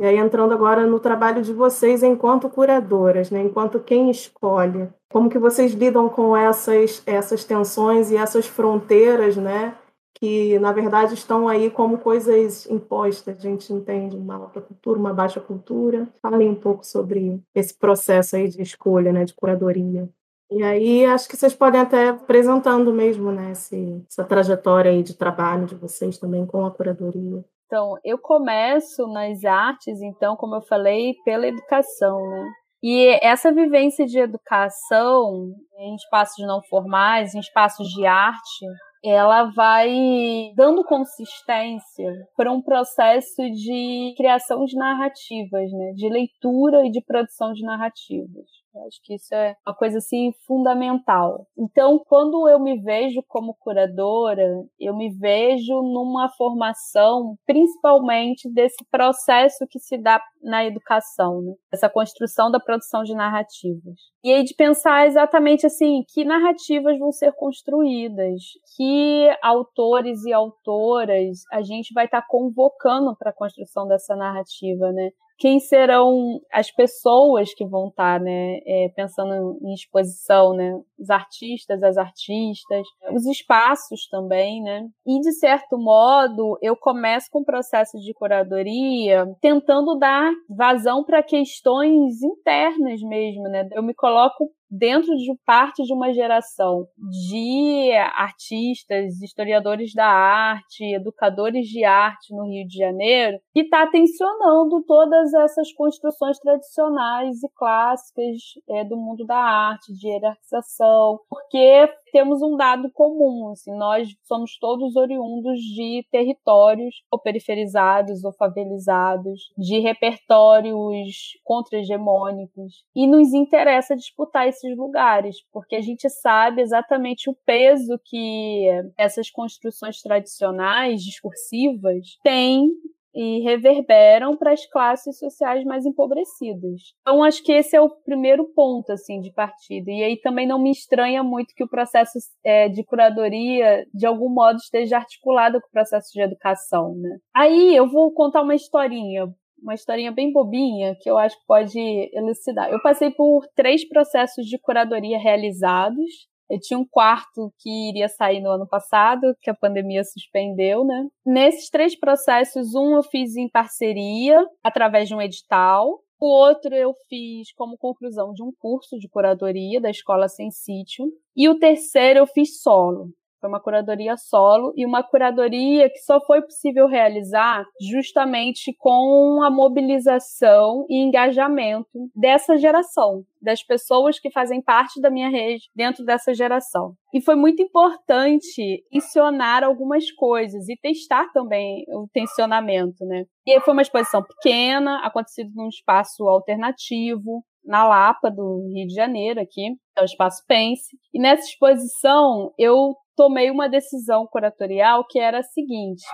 E aí, entrando agora no trabalho de vocês enquanto curadoras, né? enquanto quem escolhe, como que vocês lidam com essas, essas tensões e essas fronteiras, né? Que na verdade estão aí como coisas impostas. A gente entende uma alta cultura, uma baixa cultura. Falem um pouco sobre esse processo aí de escolha, né, de curadoria. E aí acho que vocês podem até apresentando mesmo, né, esse, essa trajetória aí de trabalho de vocês também com a curadoria. Então, eu começo nas artes, então, como eu falei, pela educação, né? E essa vivência de educação em espaços não formais, em espaços de arte, ela vai dando consistência para um processo de criação de narrativas, né? de leitura e de produção de narrativas. Acho que isso é uma coisa assim fundamental. Então, quando eu me vejo como curadora, eu me vejo numa formação, principalmente desse processo que se dá na educação, né? essa construção da produção de narrativas. E aí de pensar exatamente assim, que narrativas vão ser construídas, que autores e autoras a gente vai estar tá convocando para a construção dessa narrativa, né? quem serão as pessoas que vão estar, né, é, pensando em exposição, né, os artistas, as artistas, os espaços também, né, e de certo modo eu começo com o processo de curadoria tentando dar vazão para questões internas mesmo, né, eu me coloco dentro de parte de uma geração de artistas, historiadores da arte, educadores de arte no Rio de Janeiro, que está tensionando todas essas construções tradicionais e clássicas é, do mundo da arte, de hierarquização, porque temos um dado comum, assim, nós somos todos oriundos de territórios ou periferizados ou favelizados, de repertórios contra-hegemônicos, e nos interessa disputar esses lugares, porque a gente sabe exatamente o peso que essas construções tradicionais, discursivas, têm e reverberam para as classes sociais mais empobrecidas. Então, acho que esse é o primeiro ponto assim de partida. E aí também não me estranha muito que o processo é, de curadoria, de algum modo, esteja articulado com o processo de educação. Né? Aí eu vou contar uma historinha uma historinha bem bobinha que eu acho que pode elucidar. Eu passei por três processos de curadoria realizados eu tinha um quarto que iria sair no ano passado, que a pandemia suspendeu, né? Nesses três processos, um eu fiz em parceria, através de um edital. O outro eu fiz como conclusão de um curso de curadoria da Escola Sem Sítio. E o terceiro eu fiz solo. Foi uma curadoria solo e uma curadoria que só foi possível realizar justamente com a mobilização e engajamento dessa geração, das pessoas que fazem parte da minha rede dentro dessa geração. E foi muito importante tensionar algumas coisas e testar também o tensionamento, né? E foi uma exposição pequena, acontecido num espaço alternativo, na Lapa, do Rio de Janeiro, aqui, é o Espaço Pense. E nessa exposição eu tomei uma decisão curatorial que era a seguinte: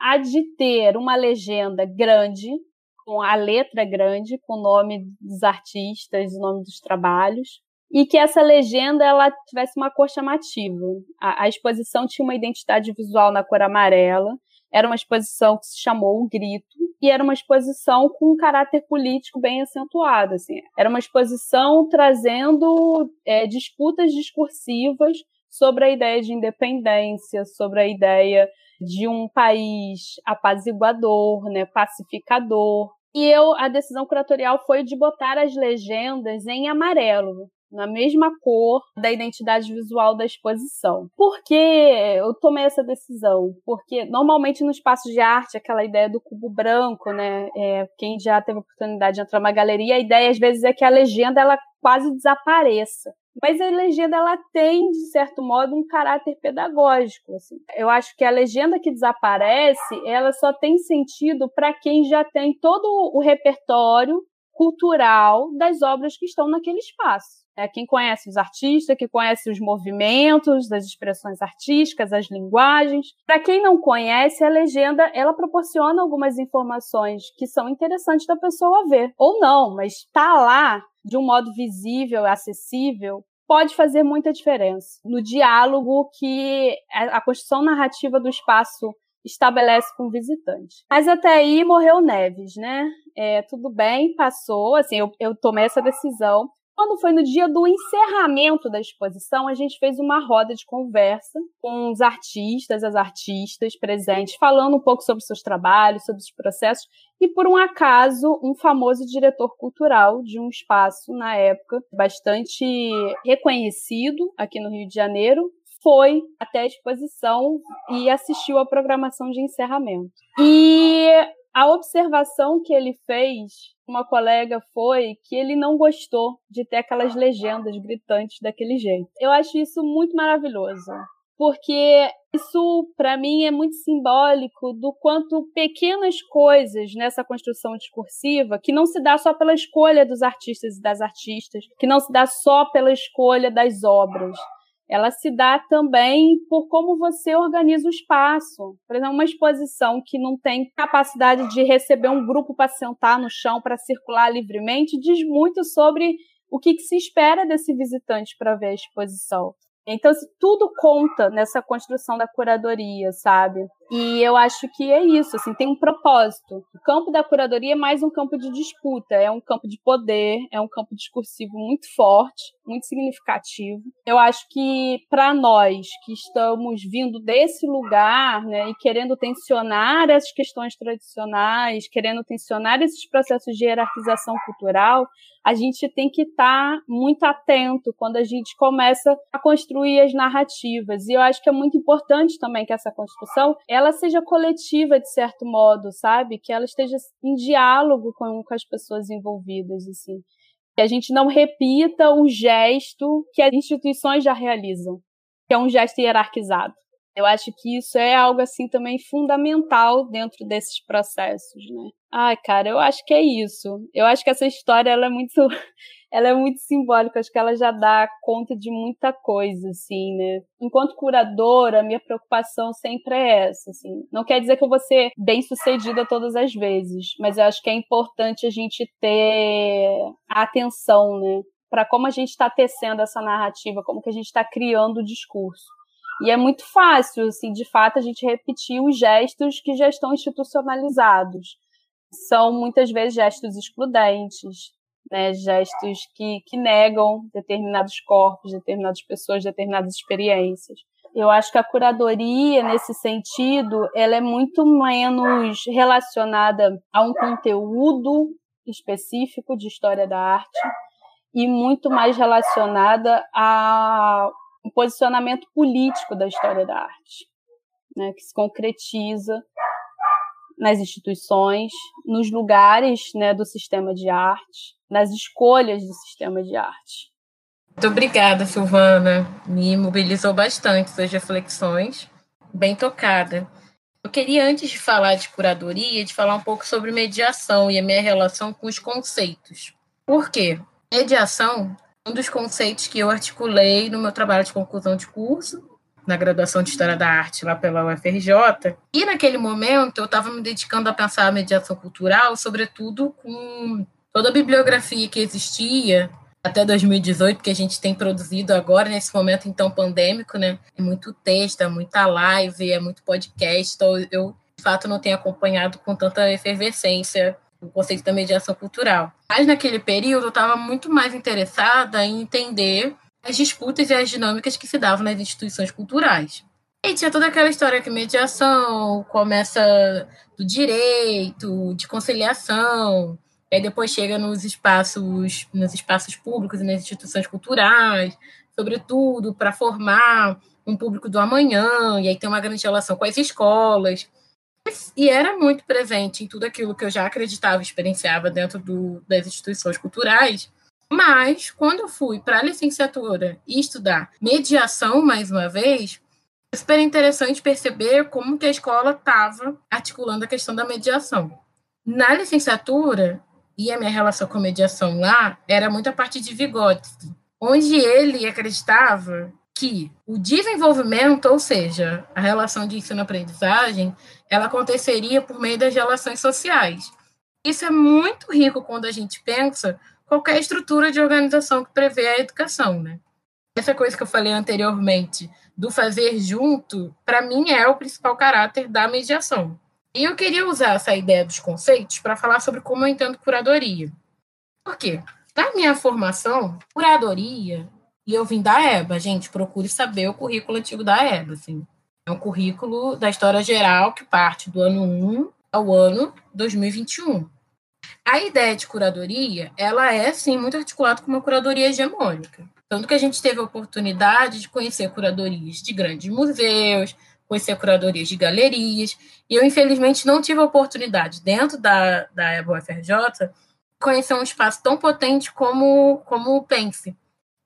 a de ter uma legenda grande, com a letra grande, com o nome dos artistas, o nome dos trabalhos, e que essa legenda ela tivesse uma cor chamativa. A, a exposição tinha uma identidade visual na cor amarela, era uma exposição que se chamou O Grito, e era uma exposição com um caráter político bem acentuado. Assim. Era uma exposição trazendo é, disputas discursivas sobre a ideia de independência, sobre a ideia de um país apaziguador, né, pacificador. E eu, a decisão curatorial foi de botar as legendas em amarelo, na mesma cor da identidade visual da exposição. Por que eu tomei essa decisão? Porque normalmente no espaço de arte, aquela ideia do cubo branco, né? É, quem já teve a oportunidade de entrar numa galeria, a ideia às vezes é que a legenda ela quase desapareça. Mas a legenda ela tem, de certo modo, um caráter pedagógico. Assim. Eu acho que a legenda que desaparece, ela só tem sentido para quem já tem todo o repertório cultural das obras que estão naquele espaço. É quem conhece os artistas, que conhece os movimentos, das expressões artísticas, as linguagens. Para quem não conhece, a legenda ela proporciona algumas informações que são interessantes da pessoa ver, ou não, mas está lá de um modo visível, acessível, pode fazer muita diferença no diálogo que a construção narrativa do espaço estabelece com o visitante. Mas até aí morreu Neves, né? É, tudo bem, passou. Assim, eu, eu tomei essa decisão. Quando foi no dia do encerramento da exposição, a gente fez uma roda de conversa com os artistas, as artistas presentes, falando um pouco sobre seus trabalhos, sobre os processos, e por um acaso, um famoso diretor cultural de um espaço, na época, bastante reconhecido aqui no Rio de Janeiro, foi até a exposição e assistiu à programação de encerramento. E a observação que ele fez, uma colega, foi que ele não gostou de ter aquelas legendas gritantes daquele jeito. Eu acho isso muito maravilhoso, porque isso, para mim, é muito simbólico do quanto pequenas coisas nessa construção discursiva, que não se dá só pela escolha dos artistas e das artistas, que não se dá só pela escolha das obras, ela se dá também por como você organiza o espaço. Por exemplo, uma exposição que não tem capacidade de receber um grupo para sentar no chão, para circular livremente, diz muito sobre o que, que se espera desse visitante para ver a exposição. Então, tudo conta nessa construção da curadoria, sabe? E eu acho que é isso, assim, tem um propósito. O campo da curadoria é mais um campo de disputa, é um campo de poder, é um campo discursivo muito forte, muito significativo. Eu acho que para nós que estamos vindo desse lugar, né, e querendo tensionar essas questões tradicionais, querendo tensionar esses processos de hierarquização cultural, a gente tem que estar tá muito atento quando a gente começa a construir as narrativas. E eu acho que é muito importante também que essa construção ela seja coletiva de certo modo, sabe? Que ela esteja em diálogo com, com as pessoas envolvidas, assim. Que a gente não repita o gesto que as instituições já realizam, que é um gesto hierarquizado. Eu acho que isso é algo assim também fundamental dentro desses processos, né? Ai, cara, eu acho que é isso. Eu acho que essa história ela é muito ela é muito simbólica, acho que ela já dá conta de muita coisa, assim, né? Enquanto curadora, minha preocupação sempre é essa, assim. Não quer dizer que eu vou ser bem-sucedida todas as vezes, mas eu acho que é importante a gente ter atenção, né? Para como a gente está tecendo essa narrativa, como que a gente está criando o discurso. E é muito fácil, assim, de fato, a gente repetir os gestos que já estão institucionalizados. São muitas vezes gestos excludentes, né, gestos que, que negam determinados corpos, determinadas pessoas, determinadas experiências. Eu acho que a curadoria, nesse sentido, ela é muito menos relacionada a um conteúdo específico de história da arte e muito mais relacionada a um posicionamento político da história da arte, né, que se concretiza nas instituições, nos lugares né, do sistema de arte, nas escolhas do sistema de arte. Muito obrigada, Silvana. Me mobilizou bastante suas reflexões. Bem tocada. Eu queria, antes de falar de curadoria, de falar um pouco sobre mediação e a minha relação com os conceitos. Por quê? Mediação um dos conceitos que eu articulei no meu trabalho de conclusão de curso, na graduação de História da Arte lá pela UFRJ. E naquele momento eu estava me dedicando a pensar a mediação cultural, sobretudo com toda a bibliografia que existia até 2018, que a gente tem produzido agora, nesse momento então pandêmico, né? É muito texto, é muita live, é muito podcast, então eu de fato não tenho acompanhado com tanta efervescência o conceito da mediação cultural. Mas naquele período eu estava muito mais interessada em entender as disputas e as dinâmicas que se davam nas instituições culturais. E tinha toda aquela história que mediação começa do direito, de conciliação, e depois chega nos espaços, nos espaços públicos e nas instituições culturais, sobretudo para formar um público do amanhã, e aí tem uma grande relação com as escolas e era muito presente em tudo aquilo que eu já acreditava e experienciava dentro do, das instituições culturais. Mas, quando eu fui para a licenciatura e estudar mediação, mais uma vez, é super interessante perceber como que a escola estava articulando a questão da mediação. Na licenciatura, e a minha relação com a mediação lá, era muito a partir de Vygotsky, onde ele acreditava que o desenvolvimento, ou seja, a relação de ensino-aprendizagem, ela aconteceria por meio das relações sociais. Isso é muito rico quando a gente pensa qualquer estrutura de organização que prevê a educação, né? Essa coisa que eu falei anteriormente, do fazer junto, para mim é o principal caráter da mediação. E eu queria usar essa ideia dos conceitos para falar sobre como eu entendo curadoria. Por quê? Na minha formação, curadoria e eu vim da EBA, gente, procure saber o currículo antigo da EBA, assim. É um currículo da história geral que parte do ano 1 ao ano 2021. A ideia de curadoria, ela é, sim, muito articulada com uma curadoria hegemônica. Tanto que a gente teve a oportunidade de conhecer curadorias de grandes museus, conhecer curadorias de galerias, e eu, infelizmente, não tive a oportunidade, dentro da, da EBA UFRJ, conhecer um espaço tão potente como, como o Pense,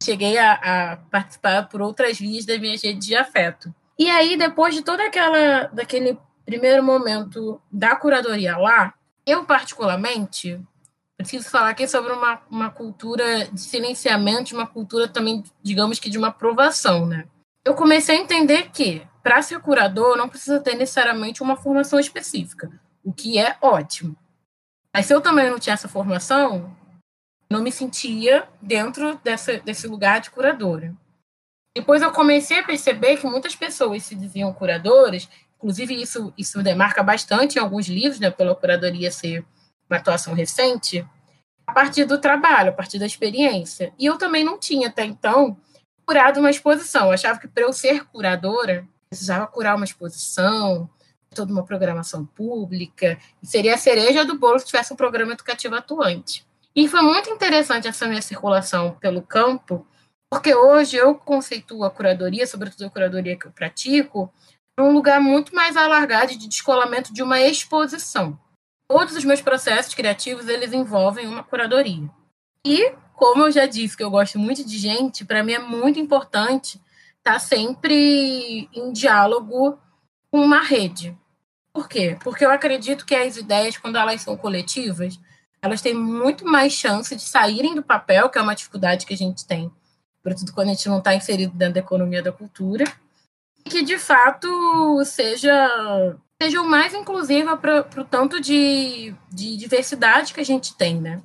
cheguei a, a, participar por outras vias das minhas redes de afeto. E aí, depois de toda aquela daquele primeiro momento da curadoria lá, eu particularmente preciso falar aqui sobre uma, uma cultura de silenciamento, uma cultura também, digamos que de uma aprovação, né? Eu comecei a entender que para ser curador não precisa ter necessariamente uma formação específica, o que é ótimo. Mas se eu também não tinha essa formação, não me sentia dentro dessa, desse lugar de curadora. Depois eu comecei a perceber que muitas pessoas se diziam curadoras inclusive isso, isso demarca bastante em alguns livros, né, pela curadoria ser uma atuação recente, a partir do trabalho, a partir da experiência. E eu também não tinha até então curado uma exposição. Eu achava que para eu ser curadora, precisava curar uma exposição, toda uma programação pública, seria a cereja do bolo se tivesse um programa educativo atuante. E foi muito interessante essa minha circulação pelo campo, porque hoje eu conceituo a curadoria, sobretudo a curadoria que eu pratico, um lugar muito mais alargado de descolamento de uma exposição. Todos os meus processos criativos, eles envolvem uma curadoria. E, como eu já disse que eu gosto muito de gente, para mim é muito importante estar tá sempre em diálogo com uma rede. Por quê? Porque eu acredito que as ideias, quando elas são coletivas, elas têm muito mais chance de saírem do papel, que é uma dificuldade que a gente tem, sobretudo quando a gente não está inserido dentro da economia da cultura, e que de fato seja seja o mais inclusiva para o tanto de, de diversidade que a gente tem, né?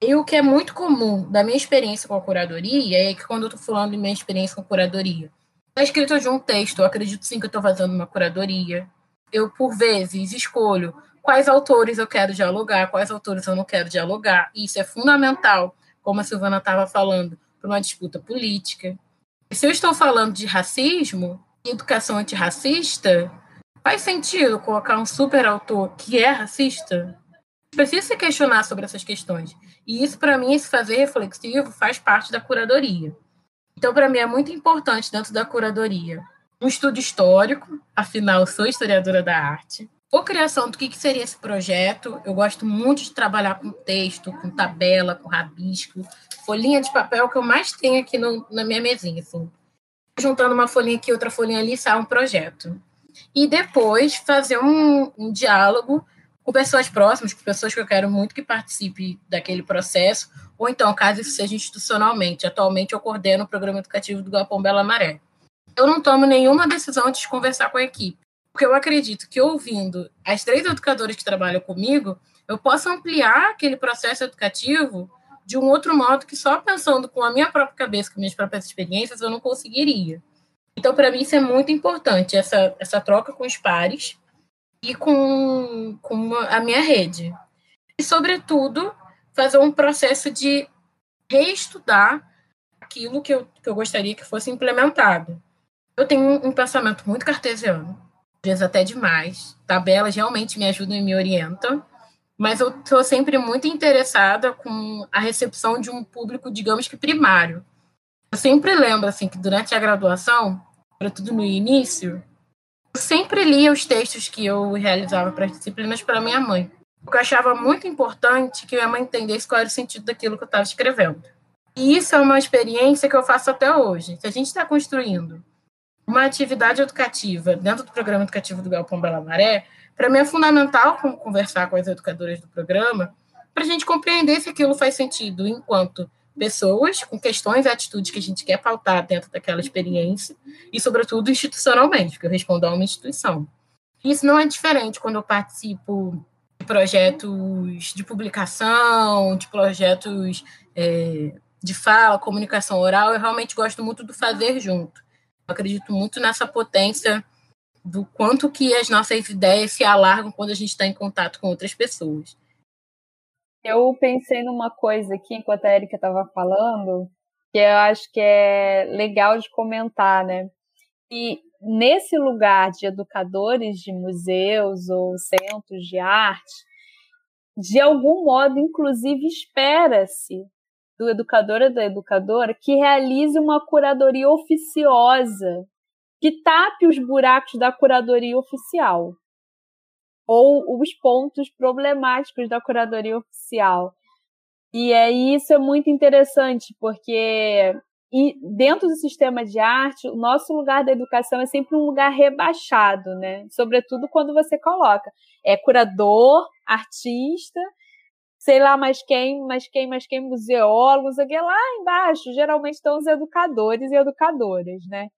E o que é muito comum da minha experiência com a curadoria é que quando eu estou falando de minha experiência com a curadoria, a escrita de um texto, eu acredito sim que eu estou fazendo uma curadoria. Eu, por vezes, escolho quais autores eu quero dialogar, quais autores eu não quero dialogar. Isso é fundamental, como a Silvana estava falando, para uma disputa política. E se eu estou falando de racismo, educação antirracista, faz sentido colocar um super autor que é racista? Precisa se questionar sobre essas questões. E isso, para mim, esse fazer reflexivo faz parte da curadoria. Então, para mim, é muito importante, dentro da curadoria, um estudo histórico, afinal, sou historiadora da arte. A criação do que, seria esse projeto. Eu gosto muito de trabalhar com texto, com tabela, com rabisco, folhinha de papel que eu mais tenho aqui no, na minha mesinha. Assim. Juntando uma folhinha aqui, outra folhinha ali, sai um projeto. E depois fazer um, um diálogo com pessoas próximas, com pessoas que eu quero muito que participe daquele processo, ou então, caso isso seja institucionalmente. Atualmente, eu coordeno o programa educativo do Galpão Bela Maré. Eu não tomo nenhuma decisão antes de conversar com a equipe, porque eu acredito que, ouvindo as três educadoras que trabalham comigo, eu posso ampliar aquele processo educativo de um outro modo que só pensando com a minha própria cabeça, com minhas próprias experiências, eu não conseguiria. Então, para mim, isso é muito importante, essa, essa troca com os pares, e com, com a minha rede. E, sobretudo, fazer um processo de reestudar aquilo que eu, que eu gostaria que fosse implementado. Eu tenho um, pensamento muito cartesiano, vezes até demais. Tabelas realmente me ajudam e me orientam, mas eu estou sempre muito interessada com a recepção de um público, digamos que primário. Eu sempre lembro assim que durante a graduação, sobretudo no início, sempre lia os textos que eu realizava para as disciplinas para minha mãe. Porque eu achava muito importante que minha mãe entendesse qual era o sentido daquilo que eu estava escrevendo. E isso é uma experiência que eu faço até hoje. Se a gente está construindo uma atividade educativa dentro do programa educativo do Galpão Bela Maré, para mim é fundamental conversar com as educadoras do programa para a gente compreender se aquilo faz sentido enquanto pessoas com questões e atitudes que a gente quer pautar dentro daquela experiência e, sobretudo, institucionalmente, porque eu respondo a uma instituição. Isso não é diferente quando eu participo de projetos de publicação, de projetos é, de fala, comunicação oral. Eu realmente gosto muito do fazer junto. Acredito muito nessa potência do quanto que as nossas ideias se alargam quando a gente está em contato com outras pessoas. Eu pensei numa coisa aqui enquanto a Erika estava falando, que eu acho que é legal de comentar, né? E nesse lugar de educadores de museus ou centros de arte, de algum modo, inclusive, espera-se do educador ou da educadora que realize uma curadoria oficiosa, que tape os buracos da curadoria oficial ou os pontos problemáticos da curadoria oficial. E aí isso é muito interessante, porque e dentro do sistema de arte, o nosso lugar da educação é sempre um lugar rebaixado, né? Sobretudo quando você coloca é curador, artista, sei lá mais quem, mais quem, mais quem, museólogos, lá embaixo, geralmente estão os educadores e educadoras, né?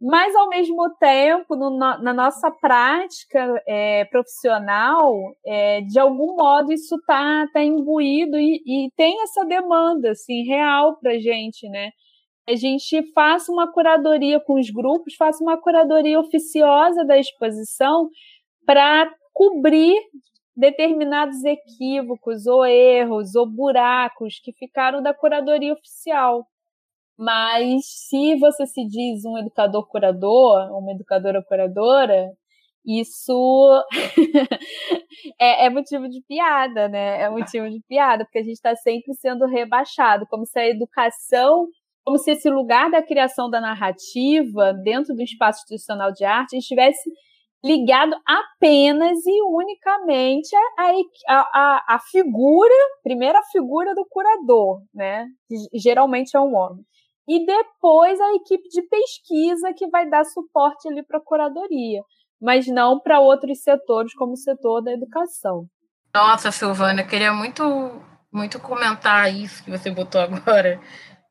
Mas, ao mesmo tempo, no, na nossa prática é, profissional, é, de algum modo isso está tá imbuído e, e, tem essa demanda assim, real para a gente, né? a gente faça uma curadoria com os grupos, faça uma curadoria oficiosa da exposição para cobrir determinados equívocos ou erros ou buracos que ficaram da curadoria oficial. Mas se você se diz um educador curador, uma educadora curadora, isso é, é, motivo de piada, né? É motivo de piada, porque a gente está sempre sendo rebaixado, como se a educação, como se esse lugar da criação da narrativa dentro do espaço institucional de arte estivesse ligado apenas e unicamente a, a, a, figura, primeiro a figura do curador, né? Que geralmente é um homem. E depois a equipe de pesquisa que vai dar suporte ali para a curadoria, mas não para outros setores, como o setor da educação. Nossa, Silvana, eu queria muito, muito comentar isso que você botou agora,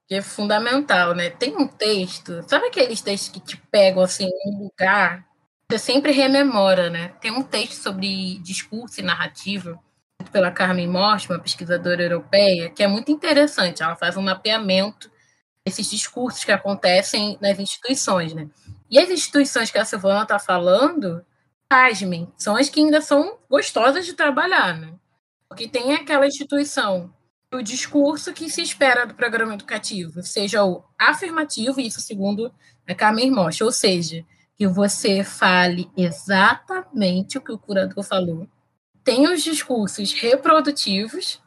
que é fundamental, né? Tem um texto, sabe aqueles textos que te pegam assim em um lugar você sempre rememora, né? Tem um texto sobre discurso e narrativa pela Carmen Morte, uma pesquisadora europeia, que é muito interessante. Ela faz um mapeamento desses discursos que acontecem nas instituições, né? E as instituições que a Silvana está falando, pasmem, são as que ainda são gostosas de trabalhar, né? Porque tem aquela instituição, o discurso que se espera do programa educativo, seja o afirmativo, isso segundo a Carmen Morte, ou seja, que você fale exatamente o que o curador falou. Tem os discursos reprodutivos,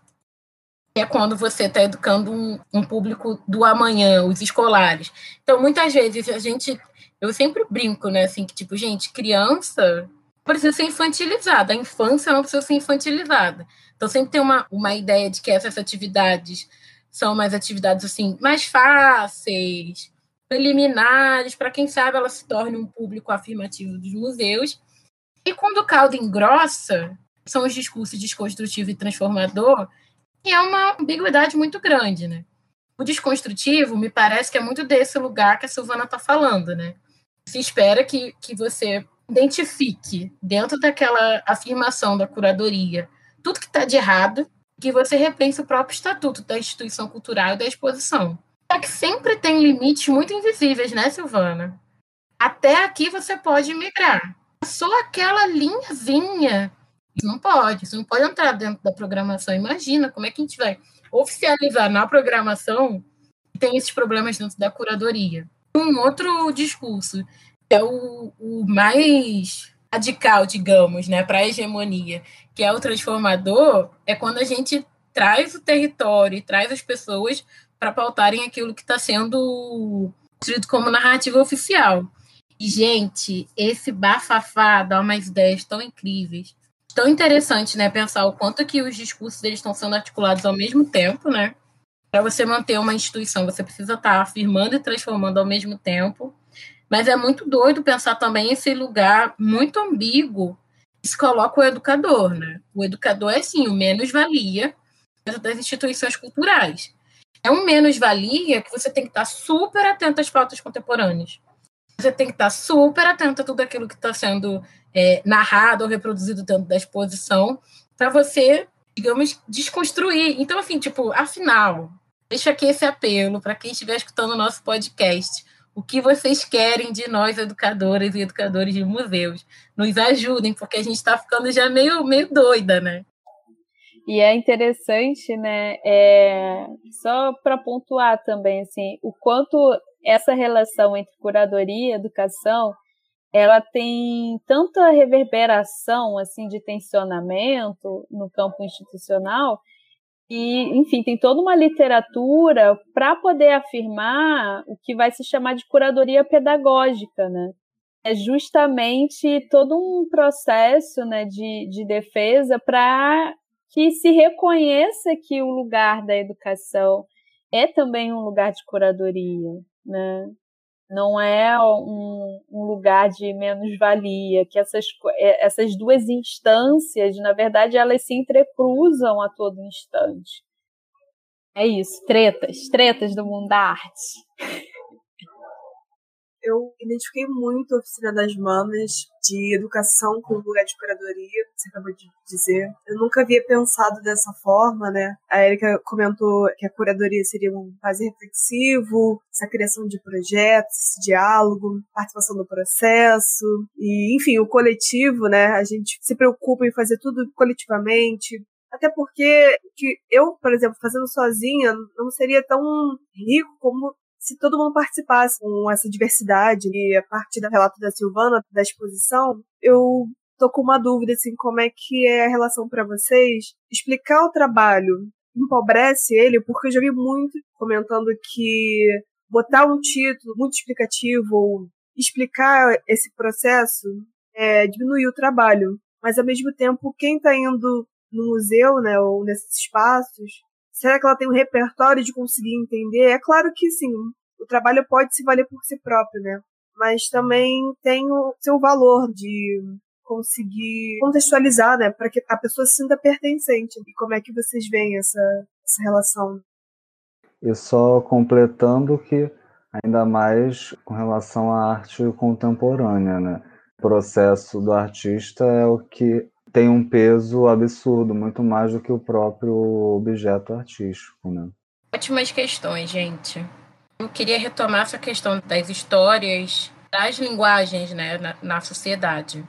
que é quando você está educando um, um, público do amanhã, os escolares. Então, muitas vezes, a gente. Eu sempre brinco, né? Assim, que, tipo, gente, criança precisa ser infantilizada, a infância não precisa ser infantilizada. Então, sempre tem uma, uma ideia de que essas atividades são mais atividades, assim, mais fáceis, preliminares, para quem sabe ela se torne um público afirmativo dos museus. E quando o caldo engrossa, são os discursos desconstrutivo e transformador, e é uma ambiguidade muito grande, né? O desconstrutivo me parece que é muito desse lugar que a Silvana está falando, né? Se espera que, que você identifique dentro daquela afirmação da curadoria tudo que está de errado, que você repense o próprio estatuto da instituição cultural e da exposição. Só que sempre tem limites muito invisíveis, né, Silvana? Até aqui você pode migrar. Só aquela linhazinha. Isso não pode, isso não pode entrar dentro da programação. Imagina como é que a gente vai oficializar na programação que tem esses problemas dentro da curadoria. Um outro discurso, que é o, o mais radical, digamos, né, para a hegemonia, que é o transformador, é quando a gente traz o território e traz as pessoas para pautarem aquilo que está sendo escrito como narrativa oficial. E, gente, esse bafafá dá umas ideias tão incríveis, tão interessante, né? Pensar o quanto que os discursos estão sendo articulados ao mesmo tempo, né? Para você manter uma instituição, você precisa estar tá afirmando e transformando ao mesmo tempo. Mas é muito doido pensar também esse lugar muito ambíguo que se coloca o educador, né? O educador é, sim, o menos-valia das instituições culturais é um menos-valia que você tem que estar super atento às pautas contemporâneas. Você tem que estar super atento a tudo aquilo que está sendo é, narrado ou reproduzido dentro da exposição, para você, digamos, desconstruir. Então, assim, tipo, afinal, deixa aqui esse apelo para quem estiver escutando o nosso podcast. O que vocês querem de nós, educadoras e educadores de museus? Nos ajudem, porque a gente está ficando já meio, meio doida, né? E é interessante, né? É, só para pontuar também, assim, o quanto essa relação entre curadoria e educação ela tem tanta reverberação assim de tensionamento no campo institucional e enfim tem toda uma literatura para poder afirmar o que vai se chamar de curadoria pedagógica né é justamente todo um processo né, de, de defesa para que se reconheça que o lugar da educação é também um lugar de curadoria, né? Não é um, um lugar de menos-valia, que essas, é, essas duas instâncias, na verdade, elas se entrecruzam a todo instante. É isso, tretas, tretas do mundo da arte. Eu identifiquei muito a Oficina das Manas de educação com lugar de curadoria, você acabou de dizer. Eu nunca havia pensado dessa forma, né? A Erika comentou que a curadoria seria um fazer reflexivo, essa criação de projetos, diálogo, participação no processo, e enfim, o coletivo, né? A gente se preocupa em fazer tudo coletivamente, até porque que eu, por exemplo, fazendo sozinha, não seria tão rico como se todo mundo participasse com essa diversidade. E a partir do relato da Silvana, da exposição, eu tô com uma dúvida, assim, como é que é a relação para vocês? Explicar o trabalho empobrece ele, porque eu já vi muito comentando que botar um título muito explicativo, explicar esse processo, é, diminuir o trabalho. Mas, ao mesmo tempo, quem está indo no museu, né, ou nesses espaços, será que ela tem um repertório de conseguir entender? É claro que sim, o trabalho pode se valer por si próprio, né? Mas também tem o seu valor de conseguir contextualizar, né, para que a pessoa se sinta pertencente. E como é que vocês veem essa, essa relação? E só completando que ainda mais com relação à arte contemporânea, né? O processo do artista é o que tem um peso absurdo, muito mais do que o próprio objeto artístico, né? Ótimas questões, gente. Eu queria retomar essa questão das histórias, das linguagens, né, na, na sociedade.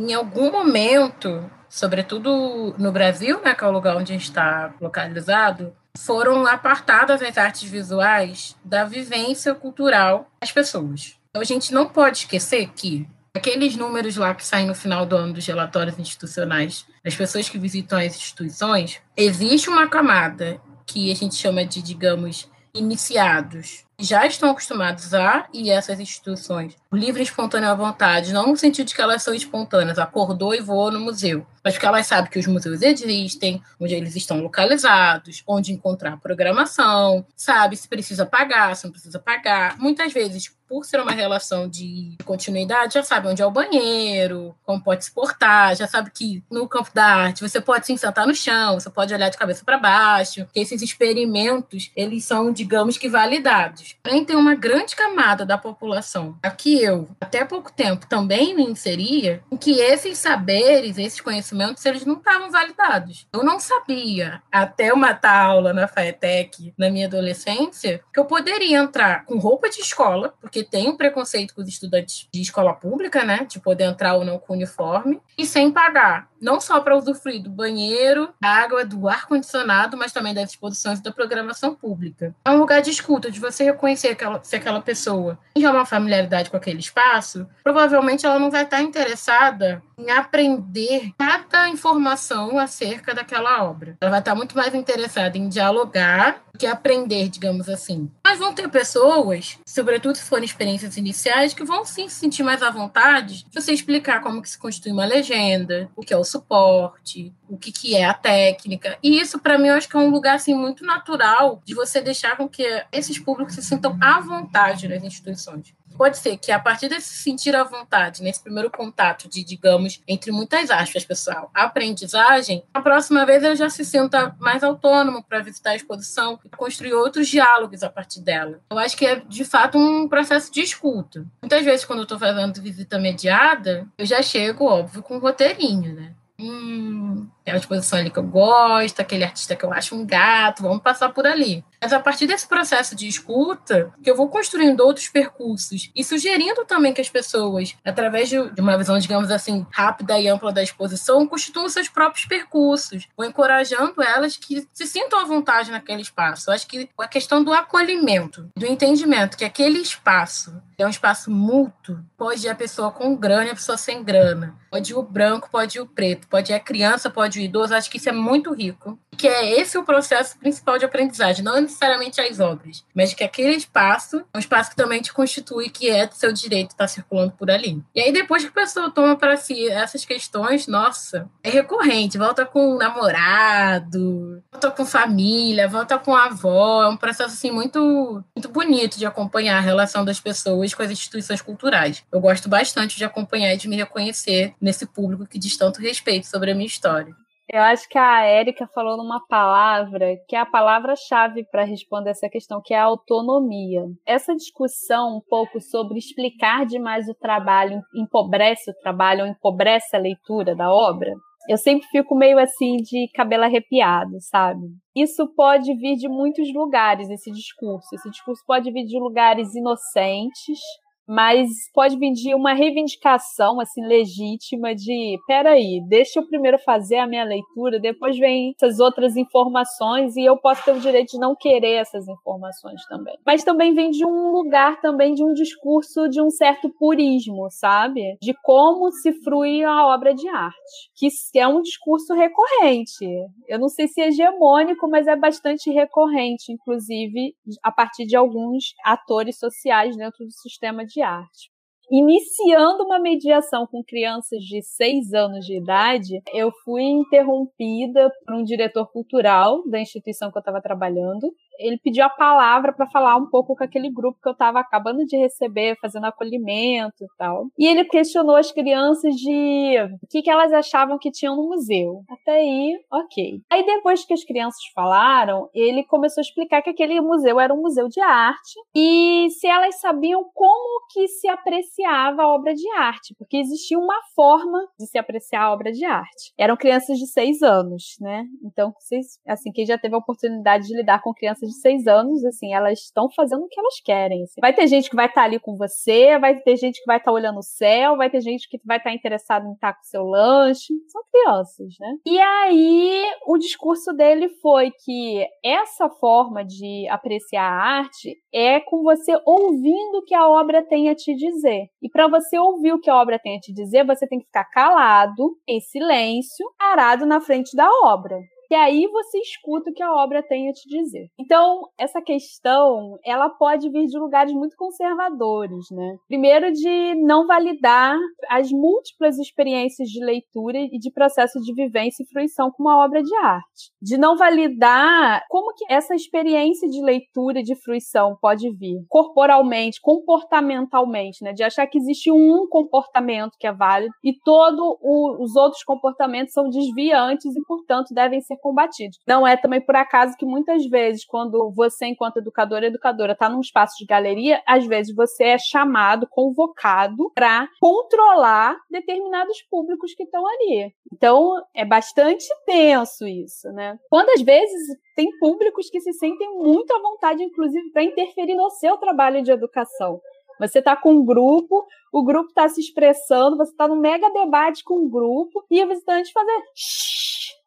Em algum momento, sobretudo no Brasil, né, que é o lugar onde a gente está localizado, foram apartadas as artes visuais da vivência cultural das pessoas. Então, a gente não pode esquecer que Aqueles números lá que saem no final do ano dos relatórios institucionais das pessoas que visitam as instituições, existe uma camada que a gente chama de, digamos, iniciados, já estão acostumados a a essas instituições livre e espontânea vontade, não no sentido de que elas são espontâneas, acordou e voou no museu, mas porque elas sabem que os museus existem, onde eles estão localizados, onde encontrar programação, sabe se precisa pagar, se não precisa pagar. Muitas vezes por ser uma relação de continuidade, já sabe onde é o banheiro, como pode se portar, já sabe que no campo da arte você pode se sentar no chão, você pode olhar de cabeça para baixo, que esses experimentos, eles são, digamos que, validados. Porém, tem uma grande camada da população, aqui eu, até pouco tempo, também me inseria, em que esses saberes, esses conhecimentos, eles não estavam validados. Eu não sabia, até uma aula na FAETEC, na minha adolescência, que eu poderia entrar com roupa de escola, porque tem um preconceito com os estudantes de escola pública, né? De poder entrar ou não com uniforme, e sem pagar. Não só para usufruir do banheiro, da água, do ar-condicionado, mas também das exposições da programação pública. É um lugar de escuta, de você reconhecer aquela, se aquela pessoa tem uma familiaridade com aquele espaço, provavelmente ela não vai estar interessada em aprender cada informação acerca daquela obra. Ela vai estar muito mais interessada em dialogar que aprender, digamos assim. Mas vão ter pessoas, sobretudo se forem experiências iniciais, que vão sim se sentir mais à vontade de você explicar como que se constitui uma legenda, o que é o suporte, o que, que é a técnica. E isso, para mim, eu acho que é um lugar assim, muito natural de você deixar com que esses públicos se sintam à vontade nas instituições. Pode ser que a partir desse sentir à vontade, nesse primeiro contato de, digamos, entre muitas aspas, pessoal, aprendizagem, a próxima vez ele já se sinta mais autônomo para visitar a exposição e construir outros diálogos a partir dela. Eu acho que é, de fato, um processo de escuta. Muitas vezes, quando eu estou fazendo visita mediada, eu já chego, óbvio, com um roteirinho, né? Hum, aquela exposição ali que eu gosto, aquele artista que eu acho um gato, vamos passar por ali. Mas a partir desse processo de escuta, que eu vou construindo outros percursos e sugerindo também que as pessoas, através de uma visão, digamos assim, rápida e ampla da exposição, constituam seus próprios percursos, ou encorajando elas que se sintam à vontade naquele espaço. Eu acho que a questão do acolhimento, do entendimento que aquele espaço é um espaço mútuo, pode ir a pessoa com grana e a pessoa sem grana, pode ir o branco, pode ir o preto, pode ir a criança, pode ir idoso. Acho que isso é muito rico. Que é esse o processo principal de aprendizagem, não necessariamente as obras, mas que aquele espaço é um espaço que também te constitui, que é do seu direito estar circulando por ali. E aí, depois que a pessoa toma para si essas questões, nossa, é recorrente. Volta com namorado, volta com família, volta com avó. É um processo assim muito, muito bonito de acompanhar a relação das pessoas com as instituições culturais. Eu gosto bastante de acompanhar e de me reconhecer nesse público que diz tanto respeito sobre a minha história. Eu acho que a Érica falou numa palavra que é a palavra-chave para responder essa questão, que é a autonomia. Essa discussão um pouco sobre explicar demais o trabalho empobrece o trabalho ou empobrece a leitura da obra, eu sempre fico meio assim de cabelo arrepiado, sabe? Isso pode vir de muitos lugares, esse discurso. Esse discurso pode vir de lugares inocentes, mas pode vir de uma reivindicação assim legítima de, peraí, deixa eu primeiro fazer a minha leitura, depois vem essas outras informações e eu posso ter o direito de não querer essas informações também. Mas também vem de um lugar também de um discurso de um certo purismo, sabe? De como se frui a obra de arte, que é um discurso recorrente. Eu não sei se é hegemônico, mas é bastante recorrente, inclusive a partir de alguns atores sociais dentro do sistema de arte. Iniciando uma mediação com crianças de seis anos de idade, eu fui interrompida por um diretor cultural da instituição que eu estava trabalhando, ele pediu a palavra para falar um pouco com aquele grupo que eu estava acabando de receber, fazendo acolhimento e tal. E ele questionou as crianças de o que, que elas achavam que tinham no museu. Até aí, ok. Aí depois que as crianças falaram, ele começou a explicar que aquele museu era um museu de arte e se elas sabiam como que se apreciava a obra de arte, porque existia uma forma de se apreciar a obra de arte. Eram crianças de seis anos, né? Então, vocês, assim, quem já teve a oportunidade de lidar com crianças de seis anos, assim, elas estão fazendo o que elas querem. Assim. Vai ter gente que vai estar tá ali com você, vai ter gente que vai estar tá olhando o céu, vai ter gente que vai estar tá interessado em estar com seu lanche. São crianças, né? E aí, o discurso dele foi que essa forma de apreciar a arte é com você ouvindo o que a obra tem a te dizer. E para você ouvir o que a obra tem a te dizer, você tem que ficar calado, em silêncio, parado na frente da obra que aí você escuta o que a obra tem a te dizer. Então, essa questão, ela pode vir de lugares muito conservadores, né? Primeiro de não validar as múltiplas experiências de leitura e de processo de vivência e fruição com uma obra de arte. De não validar como que essa experiência de leitura e de fruição pode vir corporalmente, comportamentalmente, né? De achar que existe um comportamento que é válido e todos os outros comportamentos são desviantes e, portanto, devem ser combatidos. Não é também por acaso que muitas vezes, quando você, enquanto educador educadora, está num espaço de galeria, às vezes você é chamado, convocado para controlar determinados públicos que estão ali. Então, é bastante tenso isso, né? Quando às vezes tem públicos que se sentem muito à vontade, inclusive, para interferir no seu trabalho de educação. Você está com um grupo, o grupo está se expressando, você está num mega debate com o um grupo, e o visitante fazer.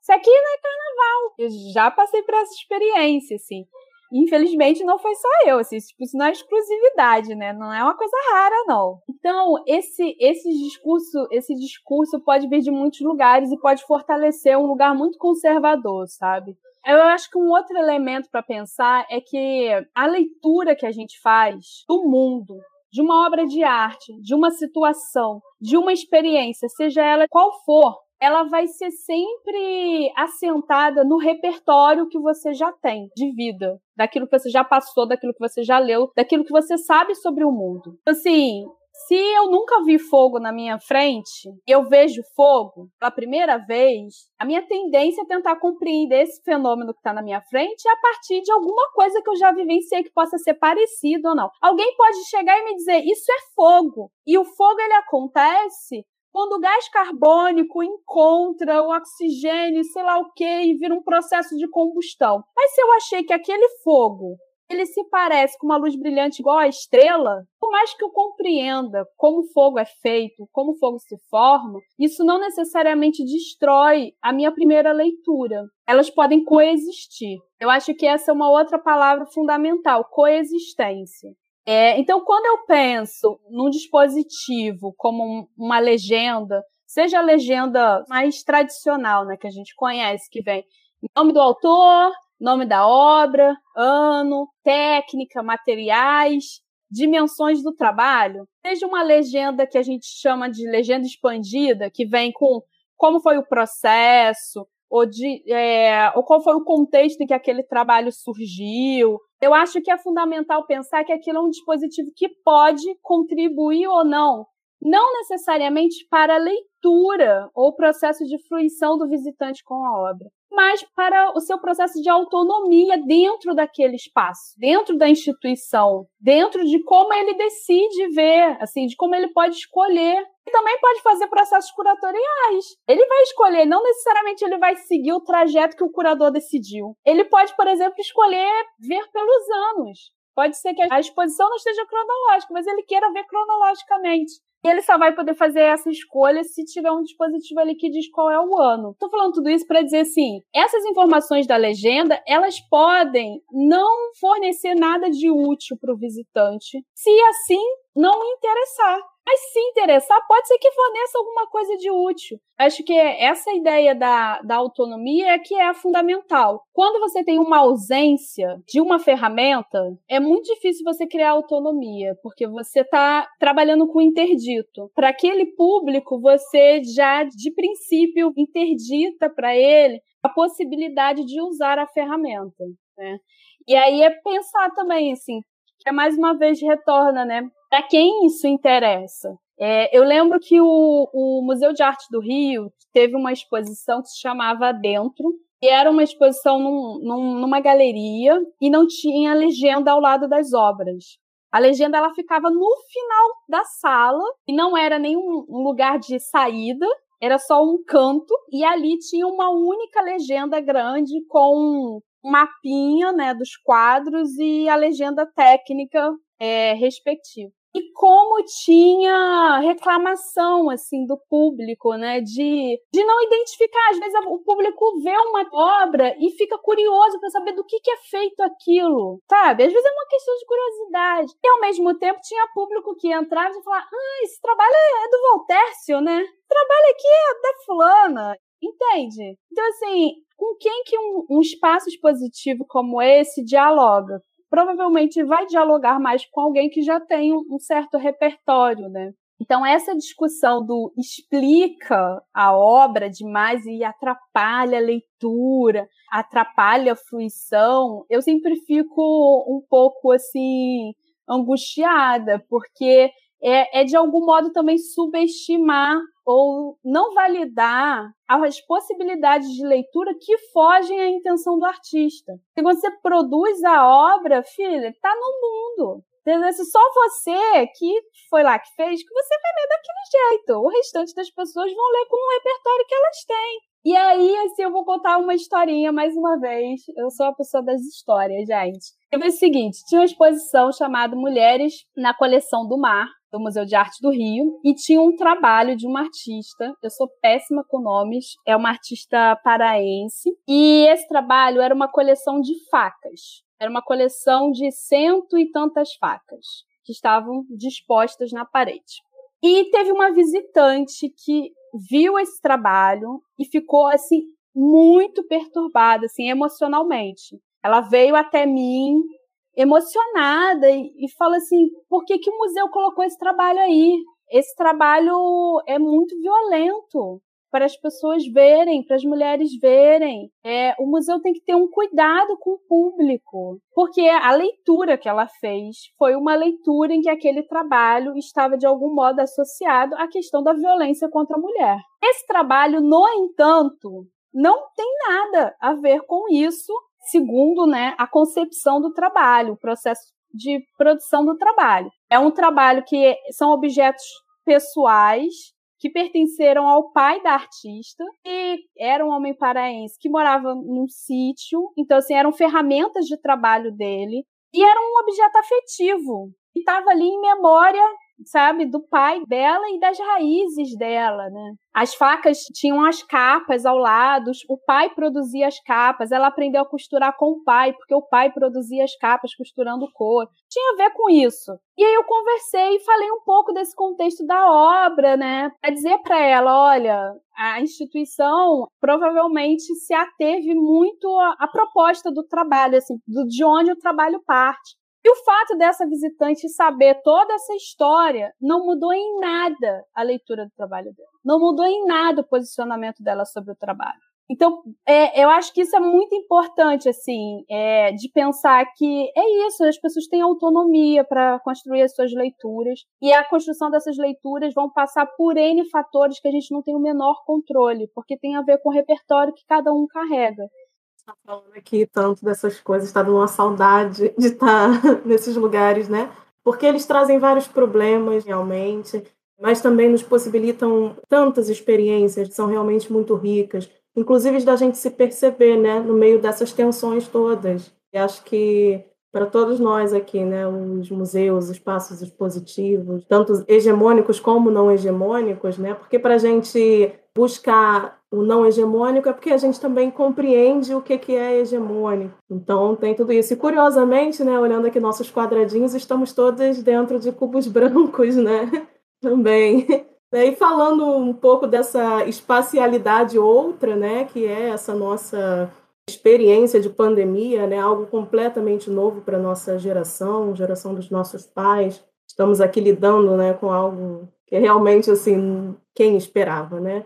Isso aqui não é carnaval. Eu já passei por essa experiência, assim. Infelizmente não foi só eu, assim, tipo, isso não é exclusividade, né? Não é uma coisa rara, não. Então, esse, esse discurso, esse discurso pode vir de muitos lugares e pode fortalecer um lugar muito conservador, sabe? Eu acho que um outro elemento para pensar é que a leitura que a gente faz do mundo, de uma obra de arte, de uma situação, de uma experiência, seja ela qual for, ela vai ser sempre assentada no repertório que você já tem de vida, daquilo que você já passou, daquilo que você já leu, daquilo que você sabe sobre o mundo. Assim, se eu nunca vi fogo na minha frente eu vejo fogo pela primeira vez, a minha tendência é tentar compreender esse fenômeno que está na minha frente a partir de alguma coisa que eu já vivenciei que possa ser parecido ou não. Alguém pode chegar e me dizer: Isso é fogo. E o fogo ele acontece quando o gás carbônico encontra o oxigênio, sei lá o que, e vira um processo de combustão. Mas se eu achei que aquele fogo ele se parece com uma luz brilhante igual a estrela, por mais que eu compreenda como o fogo é feito, como o fogo se forma, isso não necessariamente destrói a minha primeira leitura. Elas podem coexistir. Eu acho que essa é uma outra palavra fundamental, coexistência. É, então, quando eu penso num dispositivo como uma legenda, seja a legenda mais tradicional, né, que a gente conhece, que vem nome do autor, nome da obra, ano, técnica, materiais, dimensões do trabalho, seja uma legenda que a gente chama de legenda expandida, que vem com como foi o processo, ou, de, é, ou qual foi o contexto em que aquele trabalho surgiu, eu acho que é fundamental pensar que aquilo é um dispositivo que pode contribuir ou não. Não necessariamente para a leitura ou processo de fruição do visitante com a obra, mas para o seu processo de autonomia dentro daquele espaço, dentro da instituição, dentro de como ele decide ver, assim, de como ele pode escolher. E também pode fazer processos curatoriais. Ele vai escolher, não necessariamente ele vai seguir o trajeto que o curador decidiu. Ele pode, por exemplo, escolher ver pelos anos. Pode ser que a exposição não esteja cronológica, mas ele queira ver cronologicamente. E ele só vai poder fazer essa escolha se tiver um dispositivo ali que diz qual é o ano. Estou falando tudo isso para dizer assim, essas informações da legenda, elas podem não fornecer nada de útil para o visitante, se assim não interessar. Mas se interessar, pode ser que forneça alguma coisa de útil. Acho que essa ideia da, da autonomia é que é fundamental. Quando você tem uma ausência de uma ferramenta, é muito difícil você criar autonomia, porque você está trabalhando com interdito. Para aquele público, você já, de princípio, interdita para ele a possibilidade de usar a ferramenta. Né? E aí é pensar também, assim, que é mais uma vez retorna, né? Para quem isso interessa. É, eu lembro que o, o, Museu de Arte do Rio teve uma exposição que se chamava Dentro, e era uma exposição num, num, numa galeria e não tinha legenda ao lado das obras. A legenda ela ficava no final da sala e não era nenhum um lugar de saída, era só um canto e ali tinha uma única legenda grande com um mapinha né, dos quadros e a legenda técnica é, respectiva e como tinha reclamação assim do público, né, de, de não identificar. Às vezes o público vê uma obra e fica curioso para saber do que, que é feito aquilo, sabe? Às vezes é uma questão de curiosidade. E ao mesmo tempo tinha público que entrava e falava: "Ah, esse trabalho é do Voltércio, né? O trabalho aqui é da fulana". Entende? Então assim, com quem que um, um espaço expositivo como esse dialoga? Provavelmente vai dialogar mais com alguém que já tem um certo repertório, né? Então, essa discussão do explica a obra demais e atrapalha a leitura, atrapalha a fruição, eu sempre fico um pouco assim angustiada, porque é, é de algum modo também subestimar ou não validar as possibilidades de leitura que fogem à intenção do artista. E quando você produz a obra, filha, está no mundo. Se só você que foi lá que fez, que você vai ler daquele jeito. O restante das pessoas vão ler com o repertório que elas têm. E aí, assim, eu vou contar uma historinha mais uma vez. Eu sou a pessoa das histórias, gente. Eu vi o seguinte: tinha uma exposição chamada Mulheres na Coleção do Mar, do Museu de Arte do Rio, e tinha um trabalho de uma artista. Eu sou péssima com nomes, é uma artista paraense. E esse trabalho era uma coleção de facas. Era uma coleção de cento e tantas facas que estavam dispostas na parede. E teve uma visitante que viu esse trabalho e ficou assim muito perturbada, assim, emocionalmente. Ela veio até mim emocionada e, e fala assim: por que, que o museu colocou esse trabalho aí? Esse trabalho é muito violento para as pessoas verem, para as mulheres verem. É, o museu tem que ter um cuidado com o público, porque a leitura que ela fez foi uma leitura em que aquele trabalho estava de algum modo associado à questão da violência contra a mulher. Esse trabalho, no entanto, não tem nada a ver com isso segundo né, a concepção do trabalho, o processo de produção do trabalho. É um trabalho que são objetos pessoais que pertenceram ao pai da artista, que era um homem paraense que morava num sítio, então assim, eram ferramentas de trabalho dele, e era um objeto afetivo, que estava ali em memória sabe, do pai dela e das raízes dela, né? As facas tinham as capas ao lado, o pai produzia as capas, ela aprendeu a costurar com o pai, porque o pai produzia as capas costurando cor. Tinha a ver com isso. E aí eu conversei e falei um pouco desse contexto da obra, né? Para dizer para ela, olha, a instituição provavelmente se ateve muito à, proposta do trabalho, assim, de onde o trabalho parte. E o fato dessa visitante saber toda essa história não mudou em nada a leitura do trabalho dela. Não mudou em nada o posicionamento dela sobre o trabalho. Então, é, eu acho que isso é muito importante, assim, é, de pensar que é isso, as pessoas têm autonomia para construir as suas leituras, e a construção dessas leituras vão passar por N fatores que a gente não tem o menor controle, porque tem a ver com o repertório que cada um carrega. Está falando aqui tanto dessas coisas, está dando uma saudade de estar nesses lugares, né? Porque eles trazem vários problemas, realmente, mas também nos possibilitam tantas experiências são realmente muito ricas inclusive da gente se perceber, né, no meio dessas tensões todas. E acho que para todos nós aqui, né, os museus, espaços expositivos, tanto hegemônicos como não hegemônicos, né, porque para a gente buscar o não hegemônico é porque a gente também compreende o que, que é hegemônico. Então tem tudo isso. E curiosamente, né, olhando aqui nossos quadradinhos, estamos todas dentro de cubos brancos, né, também. E falando um pouco dessa espacialidade outra, né, que é essa nossa experiência de pandemia, né, algo completamente novo para nossa geração, geração dos nossos pais. Estamos aqui lidando, né, com algo que realmente assim quem esperava, né?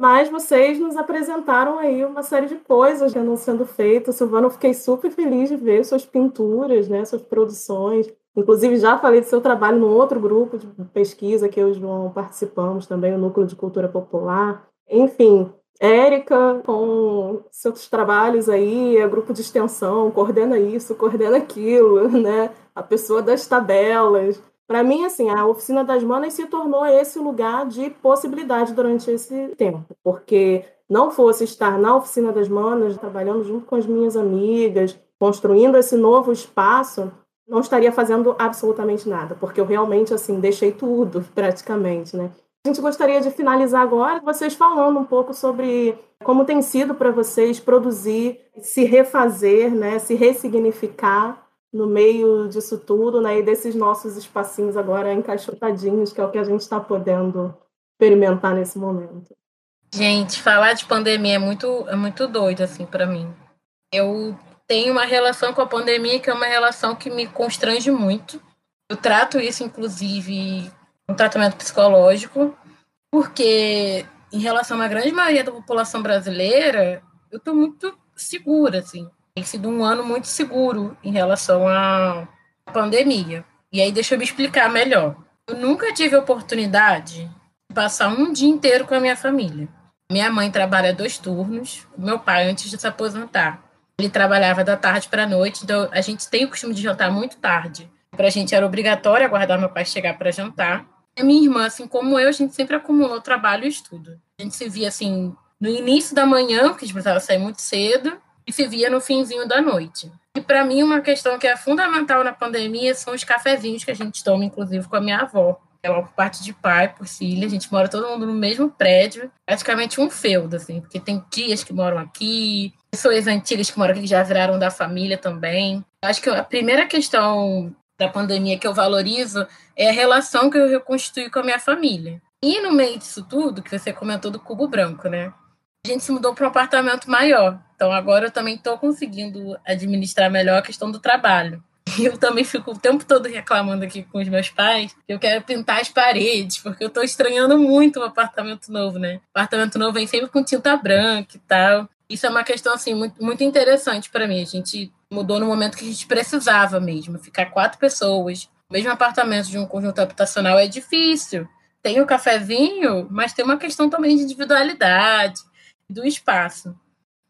Mas vocês nos apresentaram aí uma série de coisas que andam sendo feitas. Silvana, eu fiquei super feliz de ver suas pinturas, né, suas produções. Inclusive, já falei do seu trabalho num outro grupo de pesquisa que eu e o João participamos também, o Núcleo de Cultura Popular. Enfim, Érica, com seus trabalhos aí, é grupo de extensão, coordena isso, coordena aquilo, né? A pessoa das tabelas. Para mim, assim, a Oficina das Manas se tornou esse lugar de possibilidade durante esse tempo, porque não fosse estar na Oficina das Manas, trabalhando junto com as minhas amigas, construindo esse novo espaço, não estaria fazendo absolutamente nada, porque eu realmente assim deixei tudo praticamente, né? A gente gostaria de finalizar agora vocês falando um pouco sobre como tem sido para vocês produzir, se refazer, né, se ressignificar no meio disso tudo, né, e desses nossos espacinhos agora encaixotadinhos, que é o que a gente está podendo experimentar nesse momento. Gente, falar de pandemia é muito, é muito doido assim para mim. Eu tenho uma relação com a pandemia que é uma relação que me constrange muito. Eu trato isso, inclusive, um tratamento psicológico, porque em relação à grande maioria da população brasileira, eu estou muito segura, assim. Tem sido um ano muito seguro em relação à pandemia. E aí, deixa eu me explicar melhor. Eu nunca tive oportunidade de passar um dia inteiro com a minha família. Minha mãe trabalha dois turnos, meu pai, antes de se aposentar, ele trabalhava da tarde para a noite, então a gente tem o costume de jantar muito tarde. Para a gente era obrigatório aguardar meu pai chegar para jantar. A minha irmã, assim como eu, a gente sempre acumulou trabalho e estudo. A gente se via assim no início da manhã, porque a gente precisava sair muito cedo, e se via no finzinho da noite. E para mim, uma questão que é fundamental na pandemia são os cafezinhos que a gente toma, inclusive com a minha avó. Ela, por parte de pai, por filha, a gente mora todo mundo no mesmo prédio, praticamente um feudo, assim, porque tem tias que moram aqui, pessoas antigas que moram aqui que já viraram da família também. Acho que a primeira questão da pandemia que eu valorizo é a relação que eu reconstruí com a minha família. E no meio disso tudo, que você comentou do cubo branco, né? A gente se mudou para um apartamento maior. Então agora eu também estou conseguindo administrar melhor a questão do trabalho. E eu também fico o tempo todo reclamando aqui com os meus pais que eu quero pintar as paredes, porque eu estou estranhando muito o apartamento novo, né? O apartamento novo vem sempre com tinta branca e tal. Isso é uma questão assim muito, muito interessante para mim. A gente mudou no momento que a gente precisava mesmo. Ficar quatro pessoas, no mesmo apartamento de um conjunto habitacional é difícil. Tem o cafezinho, mas tem uma questão também de individualidade, do espaço.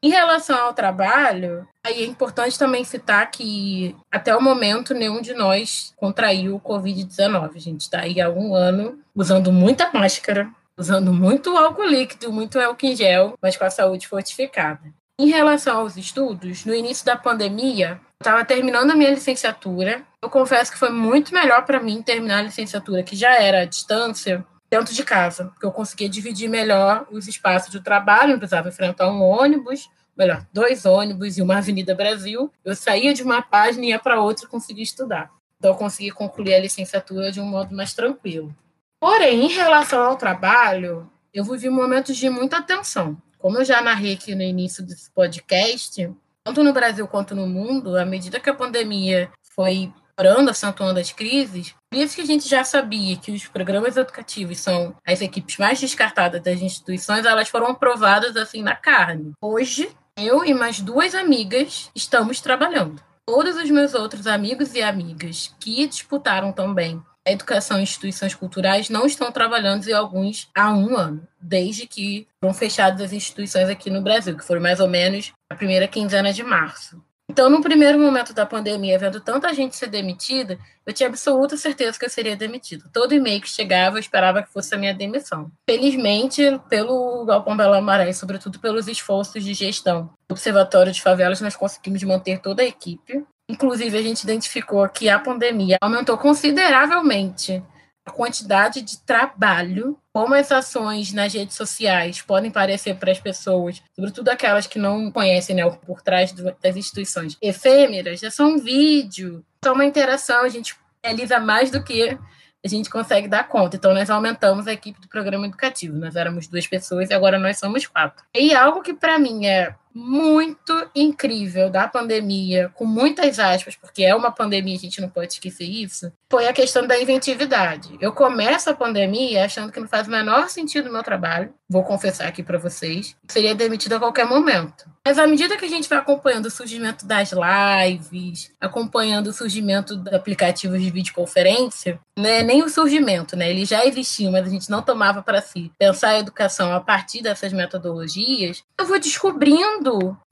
Em relação ao trabalho, aí é importante também citar que até o momento nenhum de nós contraiu o Covid-19. A gente está aí há um ano usando muita máscara, usando muito álcool líquido, muito álcool em gel, mas com a saúde fortificada. Em relação aos estudos, no início da pandemia, eu estava terminando a minha licenciatura. Eu confesso que foi muito melhor para mim terminar a licenciatura, que já era à distância, dentro de casa, porque eu conseguia dividir melhor os espaços de trabalho, não precisava enfrentar um ônibus, melhor, dois ônibus e uma Avenida Brasil. Eu saía de uma página e ia para outra e conseguia estudar. Então, eu consegui concluir a licenciatura de um modo mais tranquilo. Porém, em relação ao trabalho, eu vivi momentos de muita tensão. Como eu já narrei aqui no início desse podcast, tanto no Brasil quanto no mundo, à medida que a pandemia foi piorando, acentuando as crises, por isso que a gente já sabia que os programas educativos são as equipes mais descartadas das instituições, elas foram aprovadas assim na carne. Hoje, eu e mais duas amigas estamos trabalhando. Todos os meus outros amigos e amigas que disputaram também a educação em instituições culturais não estão trabalhando e alguns há um ano, desde que foram fechadas as instituições aqui no Brasil, que foi mais ou menos a primeira quinzena de março. Então, no primeiro momento da pandemia, vendo tanta gente ser demitida, eu tinha absoluta certeza que eu seria demitida. Todo e-mail que chegava, eu esperava que fosse a minha demissão. Felizmente, pelo Galpão Bela Maré, sobretudo pelos esforços de gestão do Observatório de Favelas, nós conseguimos manter toda a equipe. Inclusive, a gente identificou que a pandemia aumentou consideravelmente a quantidade de trabalho, como as ações nas redes sociais podem parecer para as pessoas, sobretudo aquelas que não conhecem né, por trás das instituições efêmeras, é só um vídeo, só uma interação, a gente realiza mais do que a gente consegue dar conta. Então, nós aumentamos a equipe do programa educativo. Nós éramos duas pessoas e agora nós somos quatro. E algo que, para mim, é muito incrível da pandemia, com muitas aspas, porque é uma pandemia, a gente não pode esquecer isso, foi a questão da inventividade. Eu começo a pandemia achando que não faz o menor sentido o meu trabalho, vou confessar aqui para vocês, seria demitido a qualquer momento. Mas à medida que a gente vai acompanhando o surgimento das lives, acompanhando o surgimento de aplicativos de videoconferência, né, nem o surgimento, né, ele já existia, mas a gente não tomava para si pensar a educação a partir dessas metodologias, eu vou descobrindo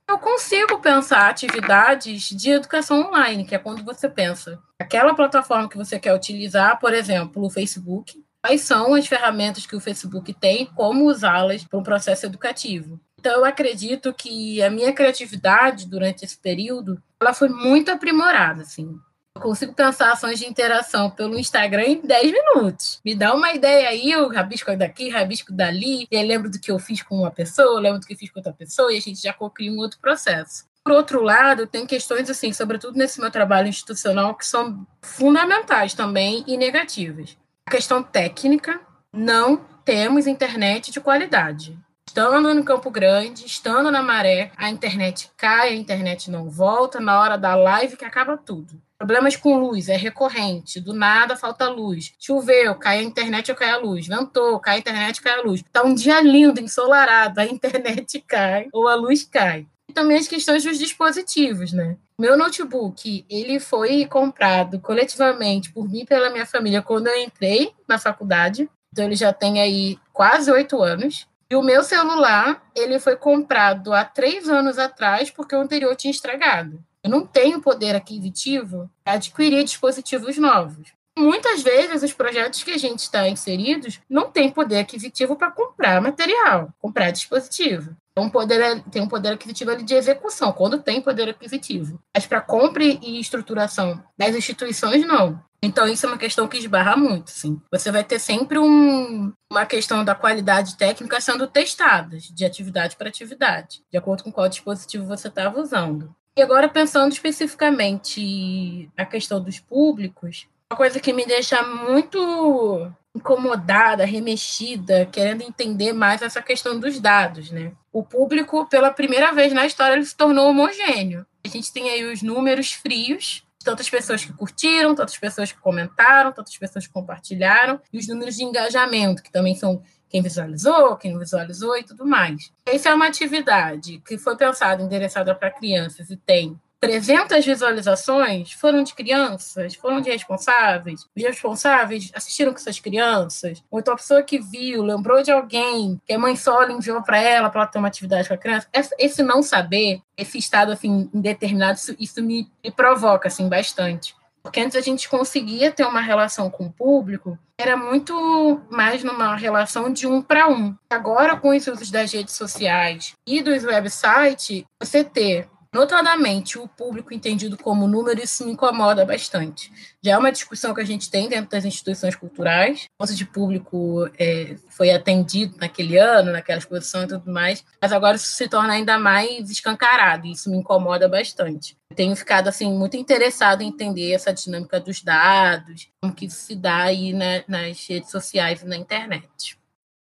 eu consigo pensar atividades de educação online, que é quando você pensa aquela plataforma que você quer utilizar, por exemplo, o Facebook, quais são as ferramentas que o Facebook tem, como usá-las para um processo educativo. Então, eu acredito que a minha criatividade durante esse período ela foi muito aprimorada, assim. Consigo pensar ações de interação pelo Instagram em 10 minutos. Me dá uma ideia aí, eu rabisco daqui, rabisco dali, e aí lembro do que eu fiz com uma pessoa, lembro do que eu fiz com outra pessoa, e a gente já cria um outro processo. Por outro lado, tem questões, assim, sobretudo nesse meu trabalho institucional, que são fundamentais também e negativas. A questão técnica, não temos internet de qualidade. Estando no Campo Grande, estando na maré, a internet cai, a internet não volta, na hora da live que acaba tudo. Problemas com luz é recorrente, do nada falta luz. Choveu, cai a internet ou cai a luz. Ventou, cai a internet, cai a luz. Tá um dia lindo, ensolarado, a internet cai ou a luz cai. E também as questões dos dispositivos, né? Meu notebook, ele foi comprado coletivamente por mim e pela minha família quando eu entrei na faculdade. Então ele já tem aí quase oito anos. E o meu celular, ele foi comprado há três anos atrás porque o anterior tinha estragado. Eu não tenho poder aquisitivo para adquirir dispositivos novos. Muitas vezes, os projetos que a gente está inseridos não têm poder aquisitivo para comprar material, comprar dispositivo. Um poder, tem um poder aquisitivo de execução, quando tem poder aquisitivo. Mas para compra e estruturação das instituições, não. Então, isso é uma questão que esbarra muito, sim. Você vai ter sempre um, uma questão da qualidade técnica sendo testada, de atividade para atividade, de acordo com qual dispositivo você estava usando. E agora, pensando especificamente a questão dos públicos, uma coisa que me deixa muito incomodada, remexida, querendo entender mais essa questão dos dados, né? O público, pela primeira vez na história, ele se tornou homogêneo. A gente tem aí os números frios, tantas pessoas que curtiram, tantas pessoas que comentaram, tantas pessoas que compartilharam, e os números de engajamento, que também são quem visualizou, quem não visualizou e tudo mais. Essa é uma atividade que foi pensada, endereçada para crianças e tem 300 visualizações foram de crianças, foram de responsáveis. Os responsáveis assistiram com suas crianças. Ou então a pessoa que viu, lembrou de alguém que a mãe solo enviou para ela para ela ter uma atividade com a criança. Esse não saber, esse estado assim indeterminado, isso, isso me, me provoca assim bastante. Porque antes a gente conseguia ter uma relação com o público, era muito mais numa relação de um para um. Agora, com os usos das redes sociais e dos websites, você ter Notadamente, o público entendido como número, isso me incomoda bastante. Já é uma discussão que a gente tem dentro das instituições culturais. O de público é, foi atendido naquele ano, naquela exposição e tudo mais, mas agora isso se torna ainda mais escancarado, e isso me incomoda bastante. Tenho ficado assim muito interessado em entender essa dinâmica dos dados, como que isso se dá aí né, nas redes sociais e na internet.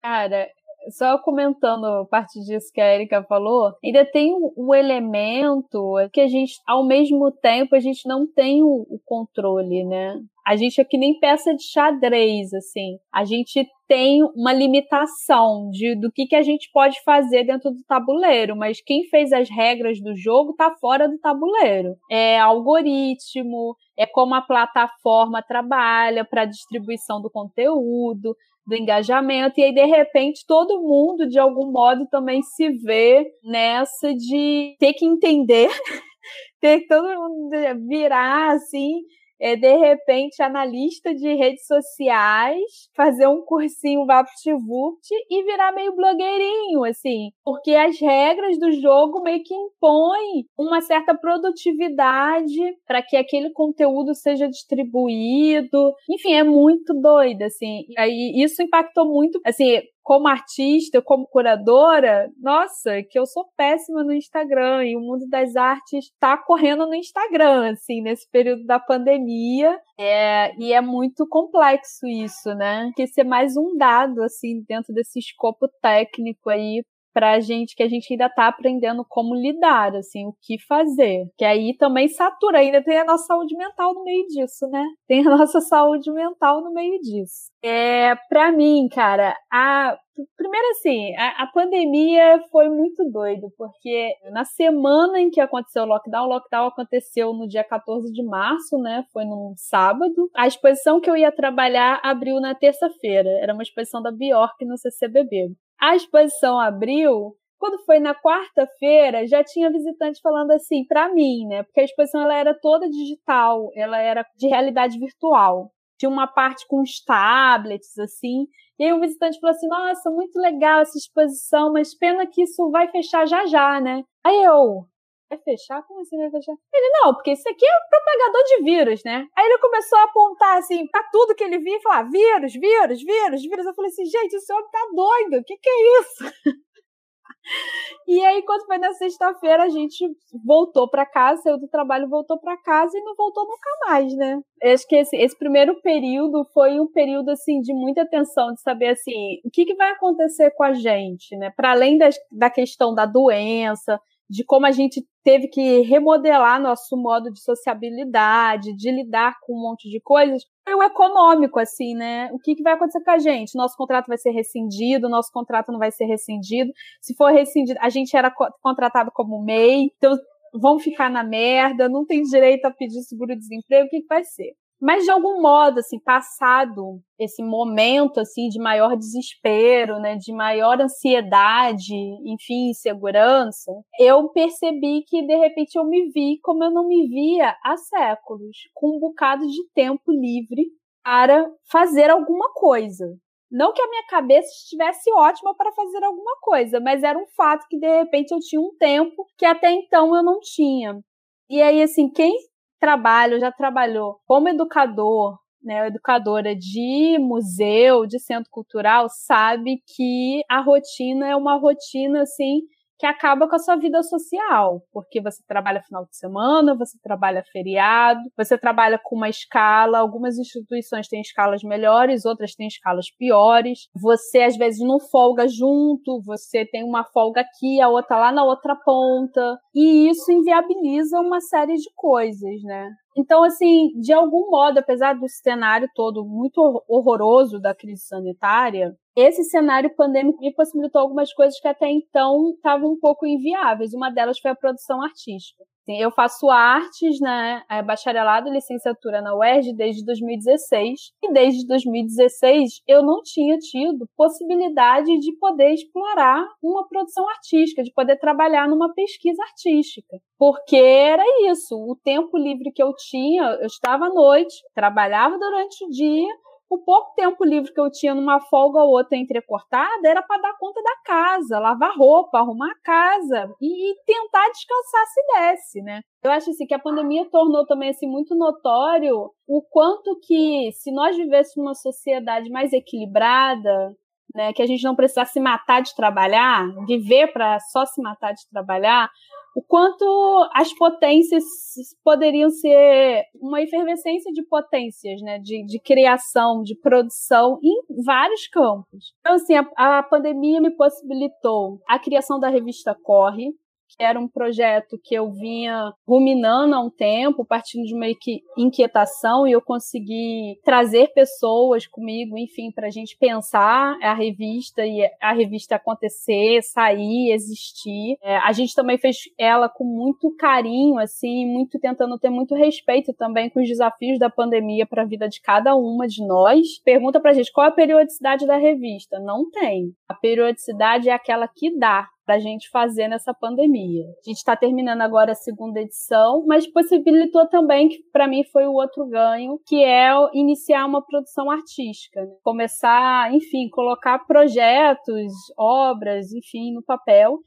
Cara, só comentando parte disso que a Erika falou, ainda tem o, o, elemento que a gente, ao mesmo tempo, a gente não tem o, o controle, né? A gente é que nem peça de xadrez, assim. A gente tem uma limitação de, do que, que a gente pode fazer dentro do tabuleiro, mas quem fez as regras do jogo está fora do tabuleiro. É algoritmo, é como a plataforma trabalha para a distribuição do conteúdo, do engajamento, e aí, de repente, todo mundo, de algum modo, também se vê nessa de ter que entender, ter todo mundo virar assim é, de repente, analista de redes sociais, fazer um cursinho VaptVupt e virar meio blogueirinho, assim, porque as regras do jogo meio que impõem uma certa produtividade para que aquele conteúdo seja distribuído. Enfim, é muito doido, assim. E aí isso impactou muito, assim, como artista, como curadora, nossa, que eu sou péssima no Instagram e o mundo das artes está correndo no Instagram, assim, nesse período da pandemia. É, e é muito complexo isso, né? Que ser mais um dado, assim, dentro desse escopo técnico aí pra gente que a gente ainda tá aprendendo como lidar, assim, o que fazer. Que aí também satura, ainda tem a nossa saúde mental no meio disso, né? Tem a nossa saúde mental no meio disso. É, pra mim, cara, a primeiro assim, a, a, pandemia foi muito doido, porque na semana em que aconteceu o lockdown, o lockdown aconteceu no dia 14 de março, né? Foi num sábado. A exposição que eu ia trabalhar abriu na terça-feira. Era uma exposição da Bjork no CCBB. A exposição abriu. Quando foi na quarta-feira, já tinha visitante falando assim para mim, né? Porque a exposição ela era toda digital, ela era de realidade virtual. Tinha uma parte com os tablets, assim. E aí o visitante falou assim: Nossa, muito legal essa exposição, mas pena que isso vai fechar já já, né? Aí eu, Vai fechar? Como assim vai fechar? Ele, não, porque isso aqui é propagador de vírus, né? Aí ele começou a apontar, assim, pra tudo que ele via e falar, vírus, vírus, vírus, vírus. Eu falei assim, gente, esse homem tá doido, o que que é isso? E aí, quando foi na sexta-feira, a gente voltou para casa, saiu do trabalho, voltou para casa e não voltou nunca mais, né? Acho que esse, esse, primeiro período foi um período assim de muita atenção, de saber assim o que, que vai acontecer com a gente, né? Para além das, da questão da doença, de como a gente teve que remodelar nosso modo de sociabilidade, de lidar com um monte de coisas, foi o econômico, assim, né? O que, que vai acontecer com a gente? Nosso contrato vai ser rescindido, nosso contrato não vai ser rescindido. Se for rescindido, a gente era contratado como MEI, então vamos ficar na merda, não tem direito a pedir seguro-desemprego, o que, que vai ser? Mas de algum modo, assim, passado esse momento assim de maior desespero, né, de maior ansiedade, enfim, insegurança, eu percebi que de repente eu me vi como eu não me via há séculos, com um bocado de tempo livre para fazer alguma coisa. Não que a minha cabeça estivesse ótima para fazer alguma coisa, mas era um fato que de repente eu tinha um tempo que até então eu não tinha. E aí, assim, quem trabalha, já trabalhou como educador, né, educadora de museu, de centro cultural, sabe que a rotina é uma rotina assim que acaba com a sua vida social, porque você trabalha final de semana, você trabalha feriado, você trabalha com uma escala, algumas instituições têm escalas melhores, outras têm escalas piores. Você às vezes não folga junto, você tem uma folga aqui, a outra lá na outra ponta, e isso inviabiliza uma série de coisas, né? Então, assim, de algum modo, apesar do cenário todo muito horroroso da crise sanitária, esse cenário pandêmico me possibilitou algumas coisas que até então estavam um pouco inviáveis. Uma delas foi a produção artística. Eu faço artes, né, é bacharelado e licenciatura na UERJ desde 2016. E desde 2016 eu não tinha tido possibilidade de poder explorar uma produção artística, de poder trabalhar numa pesquisa artística. Porque era isso, o tempo livre que eu tinha, eu estava à noite, trabalhava durante o dia, o pouco tempo livre que eu tinha numa folga ou outra entrecortada era para dar conta da casa, lavar roupa, arrumar a casa e, e, tentar descansar se desse, né? Eu acho assim que a pandemia tornou também assim muito notório o quanto que se nós vivêssemos uma sociedade mais equilibrada, né, que a gente não precisasse se matar de trabalhar, viver para só se matar de trabalhar, o quanto as potências poderiam ser uma efervescência de potências, né, de, de criação, de produção em vários campos. Então, assim, a, a pandemia me possibilitou a criação da revista Corre, que era um projeto que eu vinha ruminando há um tempo, partindo de uma inquietação, e eu consegui trazer pessoas comigo, enfim, para a gente pensar a revista e a revista acontecer, sair, existir. É, a gente também fez ela com muito carinho, assim, muito tentando ter muito respeito também com os desafios da pandemia para a vida de cada uma de nós. Pergunta para a gente qual é a periodicidade da revista? Não tem. A periodicidade é aquela que dá para a gente fazer nessa pandemia. A gente está terminando agora a segunda edição, mas possibilitou também, que para mim foi o outro ganho, que é iniciar uma produção artística. Né? Começar, enfim, colocar projetos, obras, enfim, no papel.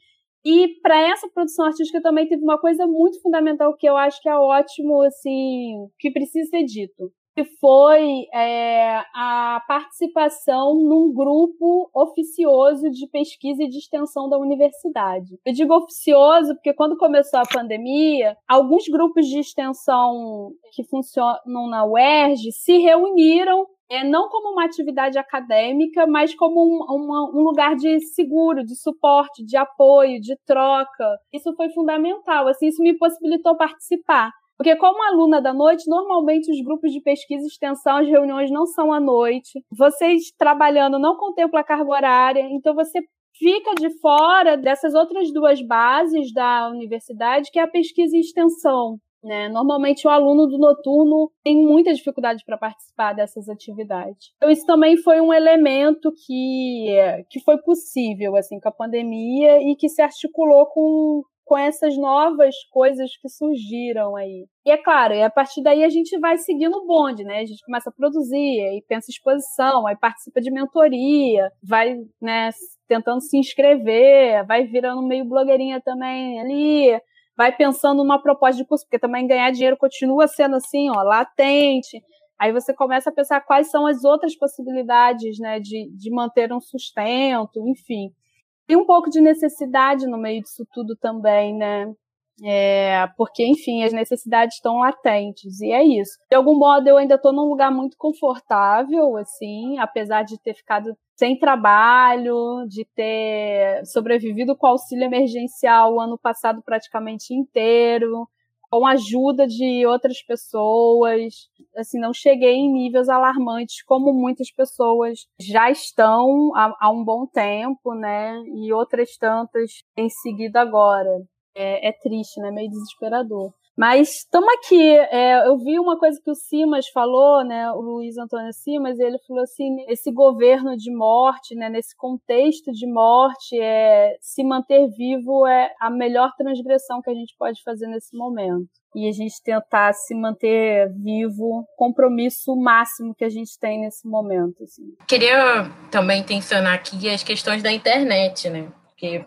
E para essa produção artística também teve uma coisa muito fundamental que eu acho que é ótimo, assim, que precisa ser dito que foi é, a participação num grupo oficioso de pesquisa e de extensão da universidade. Eu digo oficioso porque quando começou a pandemia, alguns grupos de extensão que funcionam na UERJ se reuniram é, não como uma atividade acadêmica, mas como um, uma, um, lugar de seguro, de suporte, de apoio, de troca. Isso foi fundamental. Assim, isso me possibilitou participar. Porque, como aluna da noite, normalmente os grupos de pesquisa e extensão, as reuniões não são à noite. Vocês trabalhando não contempla a carga horária, então você fica de fora dessas outras duas bases da universidade, que é a pesquisa e extensão. Né? Normalmente o aluno do noturno tem muita dificuldade para participar dessas atividades. Então isso também foi um elemento que, que foi possível assim com a pandemia e que se articulou com com essas novas coisas que surgiram aí. E é claro, e a partir daí a gente vai seguindo o bonde, né? A gente começa a produzir, aí pensa exposição, aí participa de mentoria, vai, né, tentando se inscrever, vai virando meio blogueirinha também ali, vai pensando numa proposta de curso, porque também ganhar dinheiro continua sendo assim, ó, latente. Aí você começa a pensar quais são as outras possibilidades, né, de, de manter um sustento, enfim tem um pouco de necessidade no meio disso tudo também, né? É, porque, enfim, as necessidades estão latentes, e é isso. De algum modo, eu ainda estou num lugar muito confortável, assim, apesar de ter ficado sem trabalho, de ter sobrevivido com auxílio emergencial o ano passado praticamente inteiro, com a ajuda de outras pessoas. Assim, não cheguei em níveis alarmantes como muitas pessoas já estão há, há um bom tempo, né? E outras tantas em seguida agora. É, é triste, né? Meio desesperador. Mas estamos aqui. É, eu vi uma coisa que o Simas falou, né? O Luiz Antônio Simas, ele falou assim: esse governo de morte, né? Nesse contexto de morte, é, se manter vivo é a melhor transgressão que a gente pode fazer nesse momento. E a gente tentar se manter vivo, compromisso máximo que a gente tem nesse momento. Assim. Queria também tensionar aqui as questões da internet, né? Porque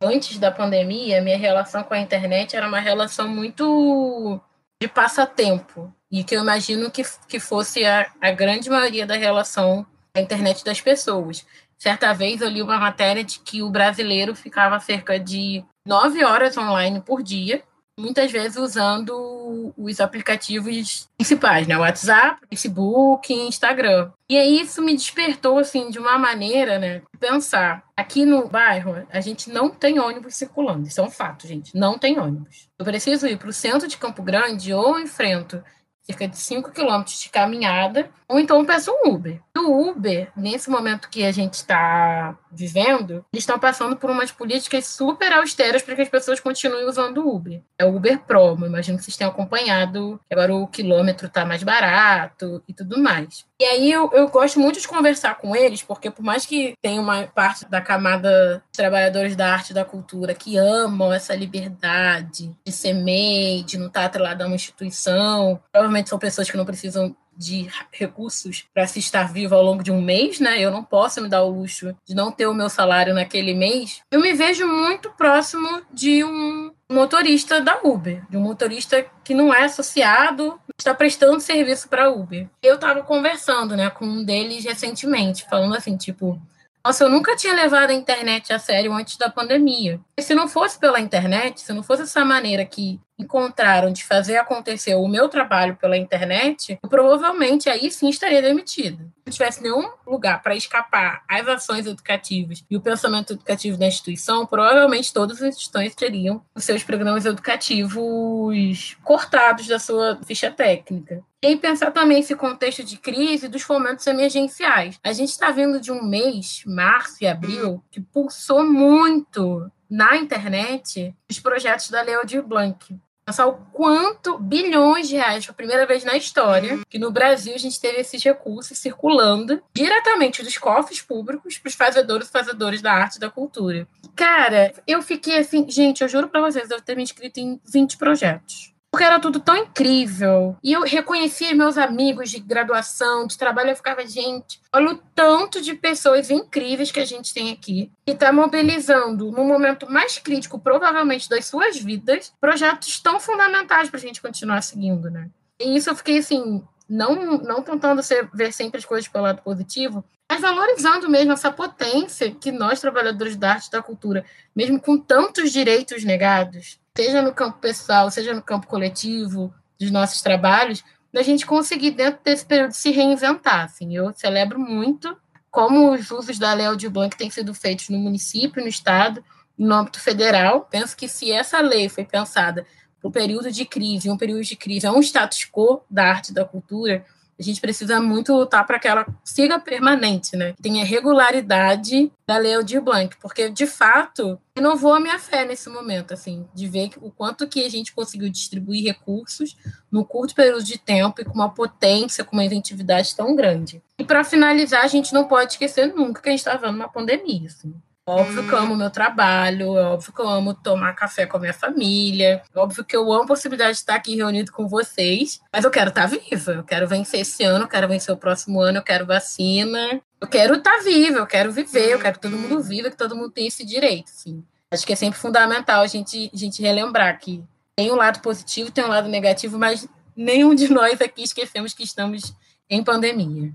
antes da pandemia, minha relação com a internet era uma relação muito de passatempo. E que eu imagino que, que fosse a, a grande maioria da relação da internet das pessoas. Certa vez eu li uma matéria de que o brasileiro ficava cerca de nove horas online por dia muitas vezes usando os aplicativos principais, né? WhatsApp, Facebook, Instagram. E aí isso me despertou, assim, de uma maneira, né? Pensar. Aqui no bairro, a gente não tem ônibus circulando. Isso é um fato, gente. Não tem ônibus. Eu preciso ir para o centro de Campo Grande ou enfrento cerca de 5 quilômetros de caminhada, ou então peço um Uber. O Uber, nesse momento que a gente está vivendo, eles estão passando por umas políticas super austeras para que as pessoas continuem usando o Uber. É o Uber Pro, imagino que vocês tenham acompanhado, agora o quilômetro está mais barato e tudo mais. E aí eu, eu gosto muito de conversar com eles, porque por mais que tenha uma parte da camada de trabalhadores da arte e da cultura que amam essa liberdade de ser MEI, de não estar atrelado a uma instituição, provavelmente são pessoas que não precisam de recursos para se estar vivo ao longo de um mês, né? Eu não posso me dar o luxo de não ter o meu salário naquele mês. Eu me vejo muito próximo de um motorista da Uber, de um motorista que não é associado, está prestando serviço para Uber. Eu estava conversando, né, com um deles recentemente, falando assim, tipo, Nossa, eu nunca tinha levado a internet a sério antes da pandemia. E se não fosse pela internet, se não fosse essa maneira que encontraram de fazer acontecer o meu trabalho pela internet, eu provavelmente aí sim estaria demitida. Se não tivesse nenhum lugar para escapar às ações educativas e o pensamento educativo da instituição, provavelmente todas as instituições teriam os seus programas educativos cortados da sua ficha técnica. E pensar também esse contexto de crise dos fomentos emergenciais. A gente está vindo de um mês, março e abril, que pulsou muito na internet os projetos da Leo de Blanc. Pensar o quanto bilhões de reais, foi a primeira vez na história, que no Brasil a gente teve esses recursos circulando diretamente dos cofres públicos para os fazedores e fazedores da arte e da cultura. Cara, eu fiquei assim, gente, eu juro para vocês, eu ter me inscrito em 20 projetos porque era tudo tão incrível. E eu reconhecia meus amigos de graduação, de trabalho, eu ficava, gente, olha o tanto de pessoas incríveis que a gente tem aqui, que está mobilizando, no momento mais crítico, provavelmente, das suas vidas, projetos tão fundamentais para a gente continuar seguindo, né? E isso eu fiquei assim, não, não tentando ser, ver sempre as coisas pelo lado positivo, mas valorizando mesmo essa potência que nós, trabalhadores da arte e da cultura, mesmo com tantos direitos negados, seja no campo pessoal, seja no campo coletivo dos nossos trabalhos, da gente conseguir, dentro desse período, se reinventar. Assim. Eu celebro muito como os usos da Lei de Blanc têm sido feitos no município, no estado, no âmbito federal. Penso que se essa lei foi pensada um período de crise, um período de crise é um status quo da arte e da cultura, a gente precisa muito lutar para que ela siga permanente, né? Tenha regularidade da Lei Aldir Blanc, porque de fato renovou a minha fé nesse momento, assim, de ver o quanto que a gente conseguiu distribuir recursos no curto período de tempo e com uma potência, com uma inventividade tão grande. E para finalizar, a gente não pode esquecer nunca que a gente está vendo uma pandemia, assim. Óbvio que eu amo meu trabalho, é óbvio que eu amo tomar café com a minha família, é óbvio que eu amo a possibilidade de estar aqui reunido com vocês, mas eu quero estar viva, eu quero vencer esse ano, eu quero vencer o próximo ano, eu quero vacina, eu quero estar viva, eu quero viver, eu quero que todo mundo viva, que todo mundo tenha esse direito, sim. Acho que é sempre fundamental a gente, a gente relembrar que tem um lado positivo, tem um lado negativo, mas nenhum de nós aqui esquecemos que estamos em pandemia.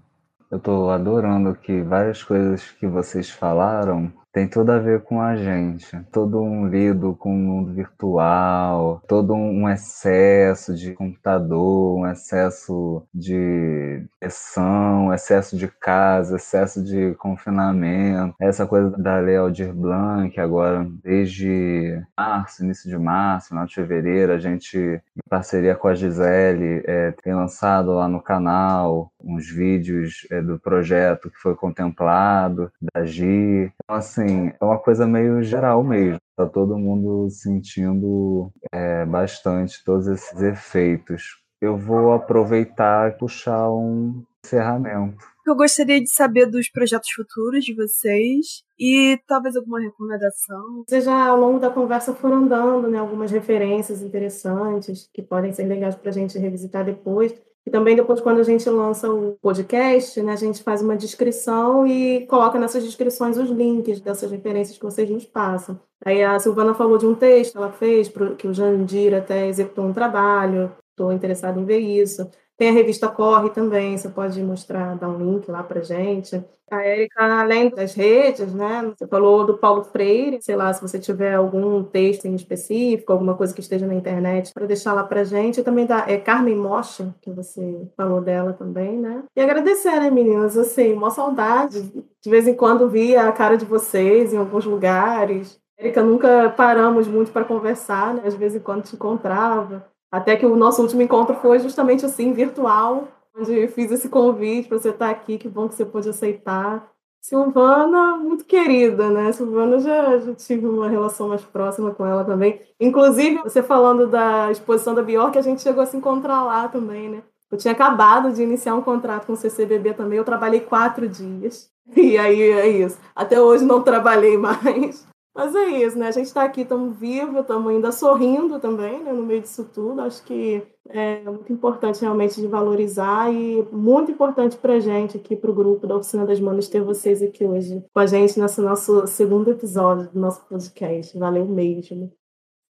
Eu estou adorando que várias coisas que vocês falaram tem tudo a ver com a gente. Todo um lido com o mundo virtual, todo um excesso de computador, um excesso de pressão, excesso de casa, excesso de confinamento. Essa coisa da Lei Aldir Blanc, agora, desde março, início de março, final de fevereiro, a gente, em parceria com a Gisele, é, tem lançado lá no canal uns vídeos é, do projeto que foi contemplado, da Gi. Então, assim, é uma coisa meio geral mesmo. Tá todo mundo sentindo é, bastante todos esses efeitos. Eu vou aproveitar e puxar um encerramento. Eu gostaria de saber dos projetos futuros de vocês e talvez alguma recomendação. Vocês já ao longo da conversa foram dando né, algumas referências interessantes que podem ser legais para a gente revisitar depois. E também depois, quando a gente lança o podcast, né, a gente faz uma descrição e coloca nessas descrições os links dessas referências que vocês nos passam. Aí a Silvana falou de um texto que ela fez, que o Jandir até executou um trabalho, estou interessado em ver isso. Tem a revista Corre também, você pode mostrar, dar um link lá para gente. A Érica, além das redes, né? Você falou do Paulo Freire, sei lá, se você tiver algum texto em específico, alguma coisa que esteja na internet, para deixar lá para gente. E também da é Carmen Mocha, que você falou dela também, né? E agradecer, né, meninas? Assim, uma saudade. De vez em quando via a cara de vocês em alguns lugares. Érica, nunca paramos muito para conversar, né? Às vezes quando te encontrava. Até que o nosso último encontro foi justamente assim, virtual, onde fiz esse convite para você estar aqui, que bom que você pôde aceitar. Silvana, muito querida, né? Silvana já, já tive uma relação mais próxima com ela também. Inclusive, você falando da exposição da Bjork, a gente chegou a se encontrar lá também, né? Eu tinha acabado de iniciar um contrato com o CCBB também, eu trabalhei quatro dias. E aí é isso. Até hoje não trabalhei mais. Mas é isso, né? A gente está aqui, estamos vivos, estamos ainda sorrindo também, né? No meio disso tudo. Acho que é muito importante realmente de valorizar e muito importante para a gente aqui, para o grupo da Oficina das Manas, ter vocês aqui hoje com a gente nesse nosso segundo episódio do nosso podcast. Valeu mesmo.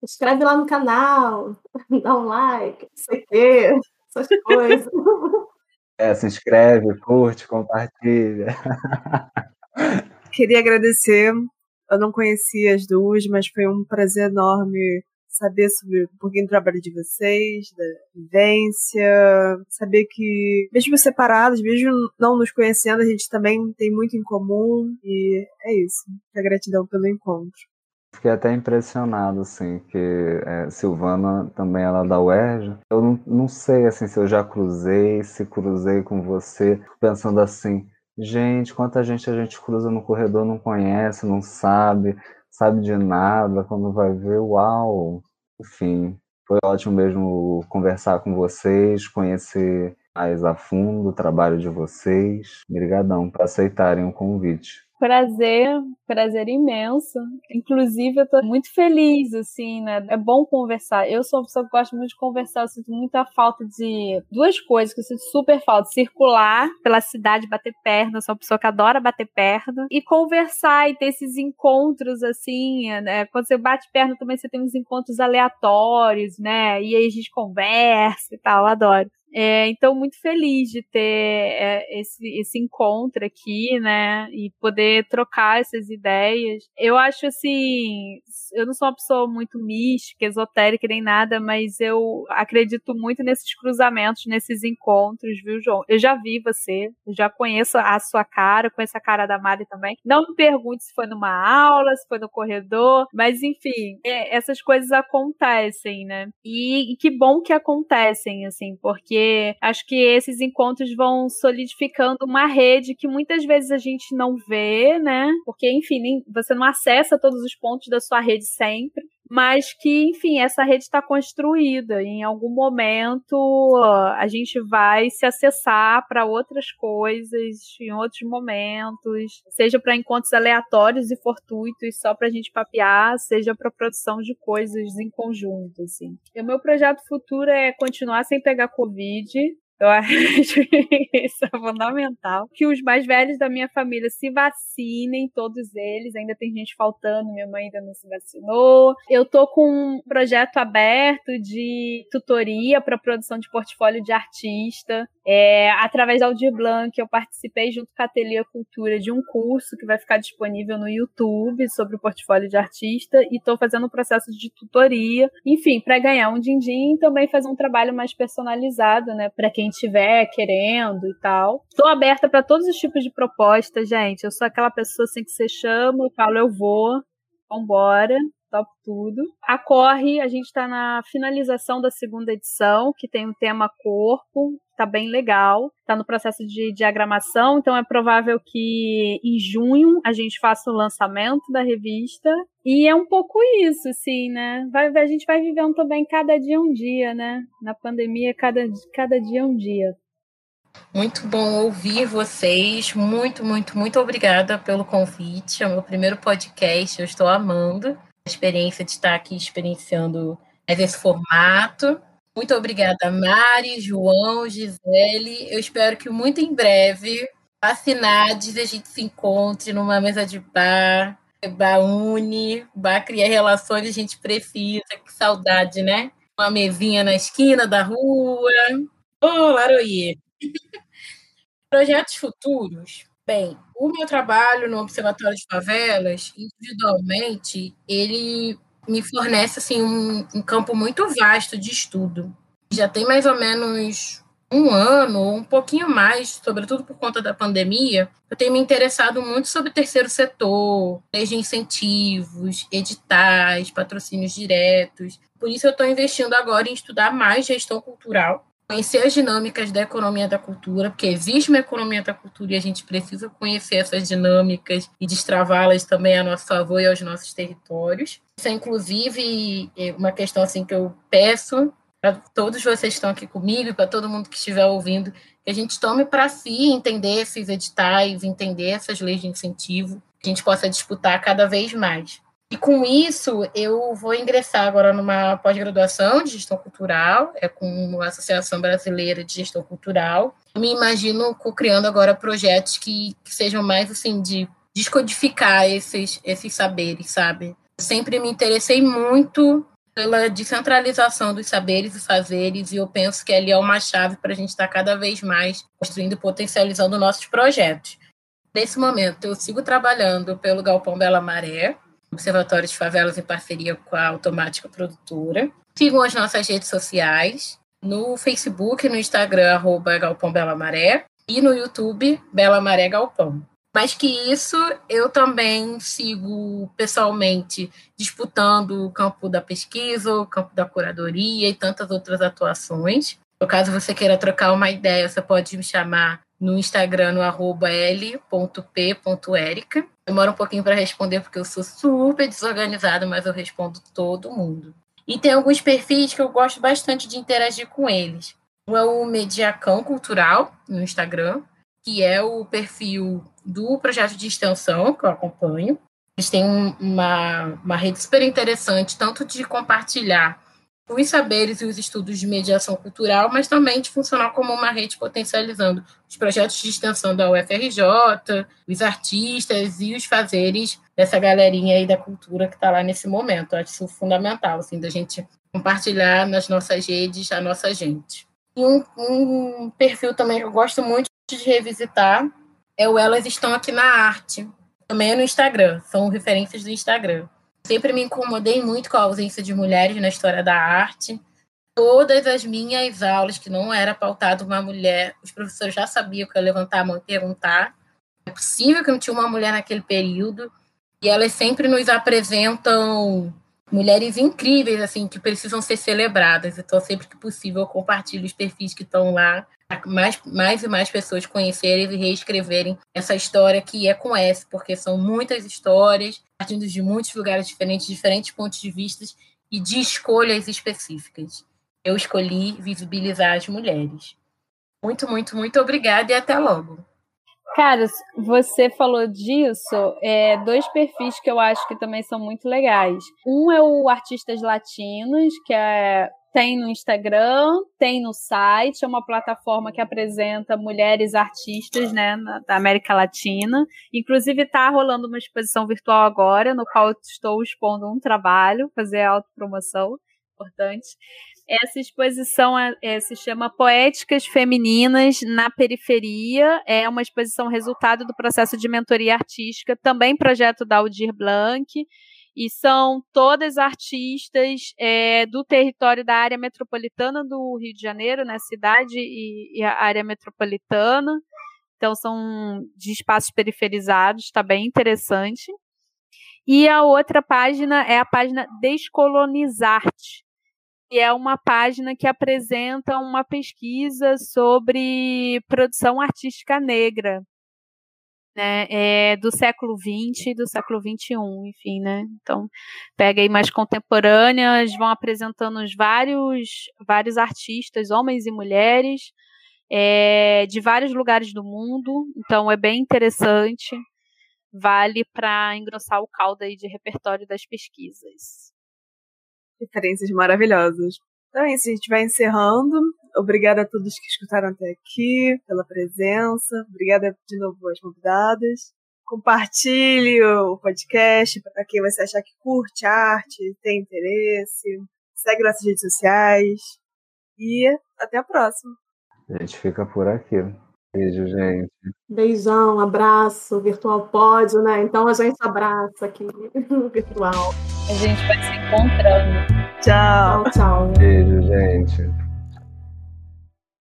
Se inscreve lá no canal, dá um like, não sei o quê, essas coisas. É, se inscreve, curte, compartilha. queria agradecer. Eu não conhecia as duas, mas foi um prazer enorme saber sobre um pouquinho do trabalho de vocês, da vivência, saber que, mesmo separados, mesmo não nos conhecendo, a gente também tem muito em comum e é isso. A gratidão pelo encontro. Fiquei até impressionado, assim, que é, Silvana também ela é da UERJ. Eu não, não sei, assim, se eu já cruzei, se cruzei com você, pensando assim, gente, quanta gente a gente cruza no corredor, não conhece, não sabe, sabe de nada, quando vai ver, uau! Enfim, foi ótimo mesmo conversar com vocês, conhecer mais a fundo o trabalho de vocês. Obrigadão por aceitarem o convite. Prazer, prazer imenso. Inclusive, eu tô muito feliz, assim, né? É bom conversar. Eu sou uma pessoa que gosta muito de conversar, eu sinto muita falta de duas coisas que eu sinto super falta: circular pela cidade, bater perna. Eu sou uma pessoa que adora bater perna. E conversar e ter esses encontros, assim, né? Quando você bate perna também, você tem uns encontros aleatórios, né? E aí a gente conversa e tal, eu adoro. É, então, muito feliz de ter é, esse, esse encontro aqui, né? E poder trocar essas ideias. Eu acho assim, eu não sou uma pessoa muito mística, esotérica nem nada, mas eu acredito muito nesses cruzamentos, nesses encontros, viu, João? Eu já vi você, já conheço a sua cara, conheço a cara da Mari também. Não me pergunte se foi numa aula, se foi no corredor, mas enfim, é, essas coisas acontecem, né? E, e que bom que acontecem, assim, porque acho que esses encontros vão solidificando uma rede que muitas vezes a gente não vê, né? Porque, enfim, você não acessa todos os pontos da sua rede sempre mas que, enfim, essa rede está construída. Em algum momento a gente vai se acessar para outras coisas, em outros momentos, seja para encontros aleatórios e fortuitos só para a gente papear, seja para produção de coisas em conjunto. Assim. E o meu projeto futuro é continuar sem pegar Covid, eu acho isso é fundamental. Que os mais velhos da minha família se vacinem, todos eles. Ainda tem gente faltando, minha mãe ainda não se vacinou. Eu tô com um projeto aberto de tutoria para produção de portfólio de artista. É, através da Aldir Blanc, eu participei junto com a Ateliê Cultura de um curso que vai ficar disponível no YouTube sobre o portfólio de artista e estou fazendo um processo de tutoria, enfim, para ganhar um din-din e também fazer um trabalho mais personalizado, né, para quem estiver querendo e tal. Estou aberta para todos os tipos de propostas, gente. Eu sou aquela pessoa assim que você chama, eu falo, eu vou, vambora top tudo. A Corre, a gente está na finalização da segunda edição, que tem o tema corpo, tá bem legal. Tá no processo de diagramação, então é provável que em junho a gente faça o lançamento da revista. E é um pouco isso, assim, né? Vai, a gente vai vivendo também cada dia um dia, né? Na pandemia, cada, cada dia um dia. Muito bom ouvir vocês. Muito, muito, muito obrigada pelo convite. É o meu primeiro podcast, eu estou amando experiência de estar aqui experienciando esse formato. Muito obrigada, Mari, João, Gisele. Eu espero que muito em breve, fascinados, a gente se encontre numa mesa de bar, bar une, bar cria relações, a gente precisa. Que saudade, né? Uma mesinha na esquina da rua. Ô, oh, Laroie! Projetos futuros. Bem, o meu trabalho no Observatório de Favelas, individualmente, ele me fornece assim um, um campo muito vasto de estudo. Já tem mais ou menos um ano, ou um pouquinho mais, sobretudo por conta da pandemia, eu tenho me interessado muito sobre terceiro setor, desde incentivos, editais, patrocínios diretos. Por isso eu estou investindo agora em estudar mais gestão cultural conhecer as dinâmicas da economia da cultura, porque existe uma economia da cultura e a gente precisa conhecer essas dinâmicas e destravá-las também a nosso favor e aos nossos territórios. Isso é, inclusive, é, uma questão assim que eu peço para todos vocês que estão aqui comigo e para todo mundo que estiver ouvindo, que a gente tome para si entender esses editais, entender essas leis de incentivo, que a gente possa disputar cada vez mais. E com isso, eu vou ingressar agora numa pós-graduação de gestão cultural, é com a Associação Brasileira de Gestão Cultural. me imagino criando agora projetos que, que, sejam mais assim de descodificar esses, esses saberes, sabe? sempre me interessei muito pela descentralização dos saberes e fazeres, e eu penso que ali é uma chave para a gente estar cada vez mais construindo e potencializando nossos projetos. Nesse momento, eu sigo trabalhando pelo Galpão Bela Maré, Observatório de Favelas em parceria com a Automática Produtora. Sigam as nossas redes sociais, no Facebook, no Instagram, arroba Galpão Bela Maré, e no YouTube, Bela Maré Galpão. Mais que isso, eu também sigo pessoalmente disputando o campo da pesquisa, o campo da curadoria e tantas outras atuações. No caso você queira trocar uma ideia, você pode me chamar no Instagram, no arroba l.p.erica. Demora um pouquinho para responder, porque eu sou super desorganizada, mas eu respondo todo mundo. E tem alguns perfis que eu gosto bastante de interagir com eles. Um é o Mediacão Cultural, no Instagram, que é o perfil do projeto de extensão que eu acompanho. Eles têm uma, uma rede super interessante, tanto de compartilhar os saberes e os estudos de mediação cultural, mas também de funcionar como uma rede potencializando os projetos de extensão da UFRJ, os artistas e os fazeres dessa galerinha aí da cultura que está lá nesse momento. Eu acho isso fundamental, assim, da gente compartilhar nas nossas redes a nossa gente. E um, um perfil também que eu gosto muito de revisitar é o Elas Estão Aqui na Arte. Também é no Instagram, são referências do Instagram. Sempre me incomodei muito com a ausência de mulheres na história da arte. Todas as minhas aulas, que não era pautado uma mulher, os professores já sabiam que eu ia levantar a mão e perguntar. É possível que não tinha uma mulher naquele período. E elas sempre nos apresentam mulheres incríveis, assim, que precisam ser celebradas. Então, sempre que possível, eu compartilho os perfis que estão lá, mais, mais e mais pessoas conhecerem e reescreverem essa história que é com S, porque são muitas histórias, partindo de muitos lugares diferentes, diferentes pontos de vista e de escolhas específicas. Eu escolhi visibilizar as mulheres. Muito, muito, muito obrigada e até logo. Cara, você falou disso, é, dois perfis que eu acho que também são muito legais. Um é o Artistas Latinos, que é, tem no Instagram, tem no site, é uma plataforma que apresenta mulheres artistas né, na, da América Latina. Inclusive, está rolando uma exposição virtual agora, no qual estou expondo um trabalho, fazer autopromoção, importante. Essa exposição é, é, se chama Poéticas Femininas na Periferia. É uma exposição resultado do processo de mentoria artística, também projeto da Aldir Blanc. E são todas artistas é, do território da área metropolitana do Rio de Janeiro, né, cidade e, e a área metropolitana. Então, são de espaços periferizados, está bem interessante. E a outra página é a página Descolonizarte, e é uma página que apresenta uma pesquisa sobre produção artística negra, né, é do século XX e do século XXI, enfim, né, então pega aí mais contemporâneas, vão apresentando os vários, vários artistas, homens e mulheres, é, de vários lugares do mundo, então é bem interessante, vale para engrossar o caldo aí de repertório das pesquisas. Referências maravilhosas. Então é isso, a gente vai encerrando. Obrigada a todos que escutaram até aqui, pela presença. Obrigada de novo às convidadas. Compartilhe o podcast para quem você achar que curte arte, tem interesse. Segue nossas redes sociais. E até a próxima. A gente fica por aqui. Beijo, gente. Beijão, abraço, virtual pódio, né? Então a gente abraça aqui no virtual. A gente vai se encontrando. Tchau. Tchau, tchau. Beijo, gente.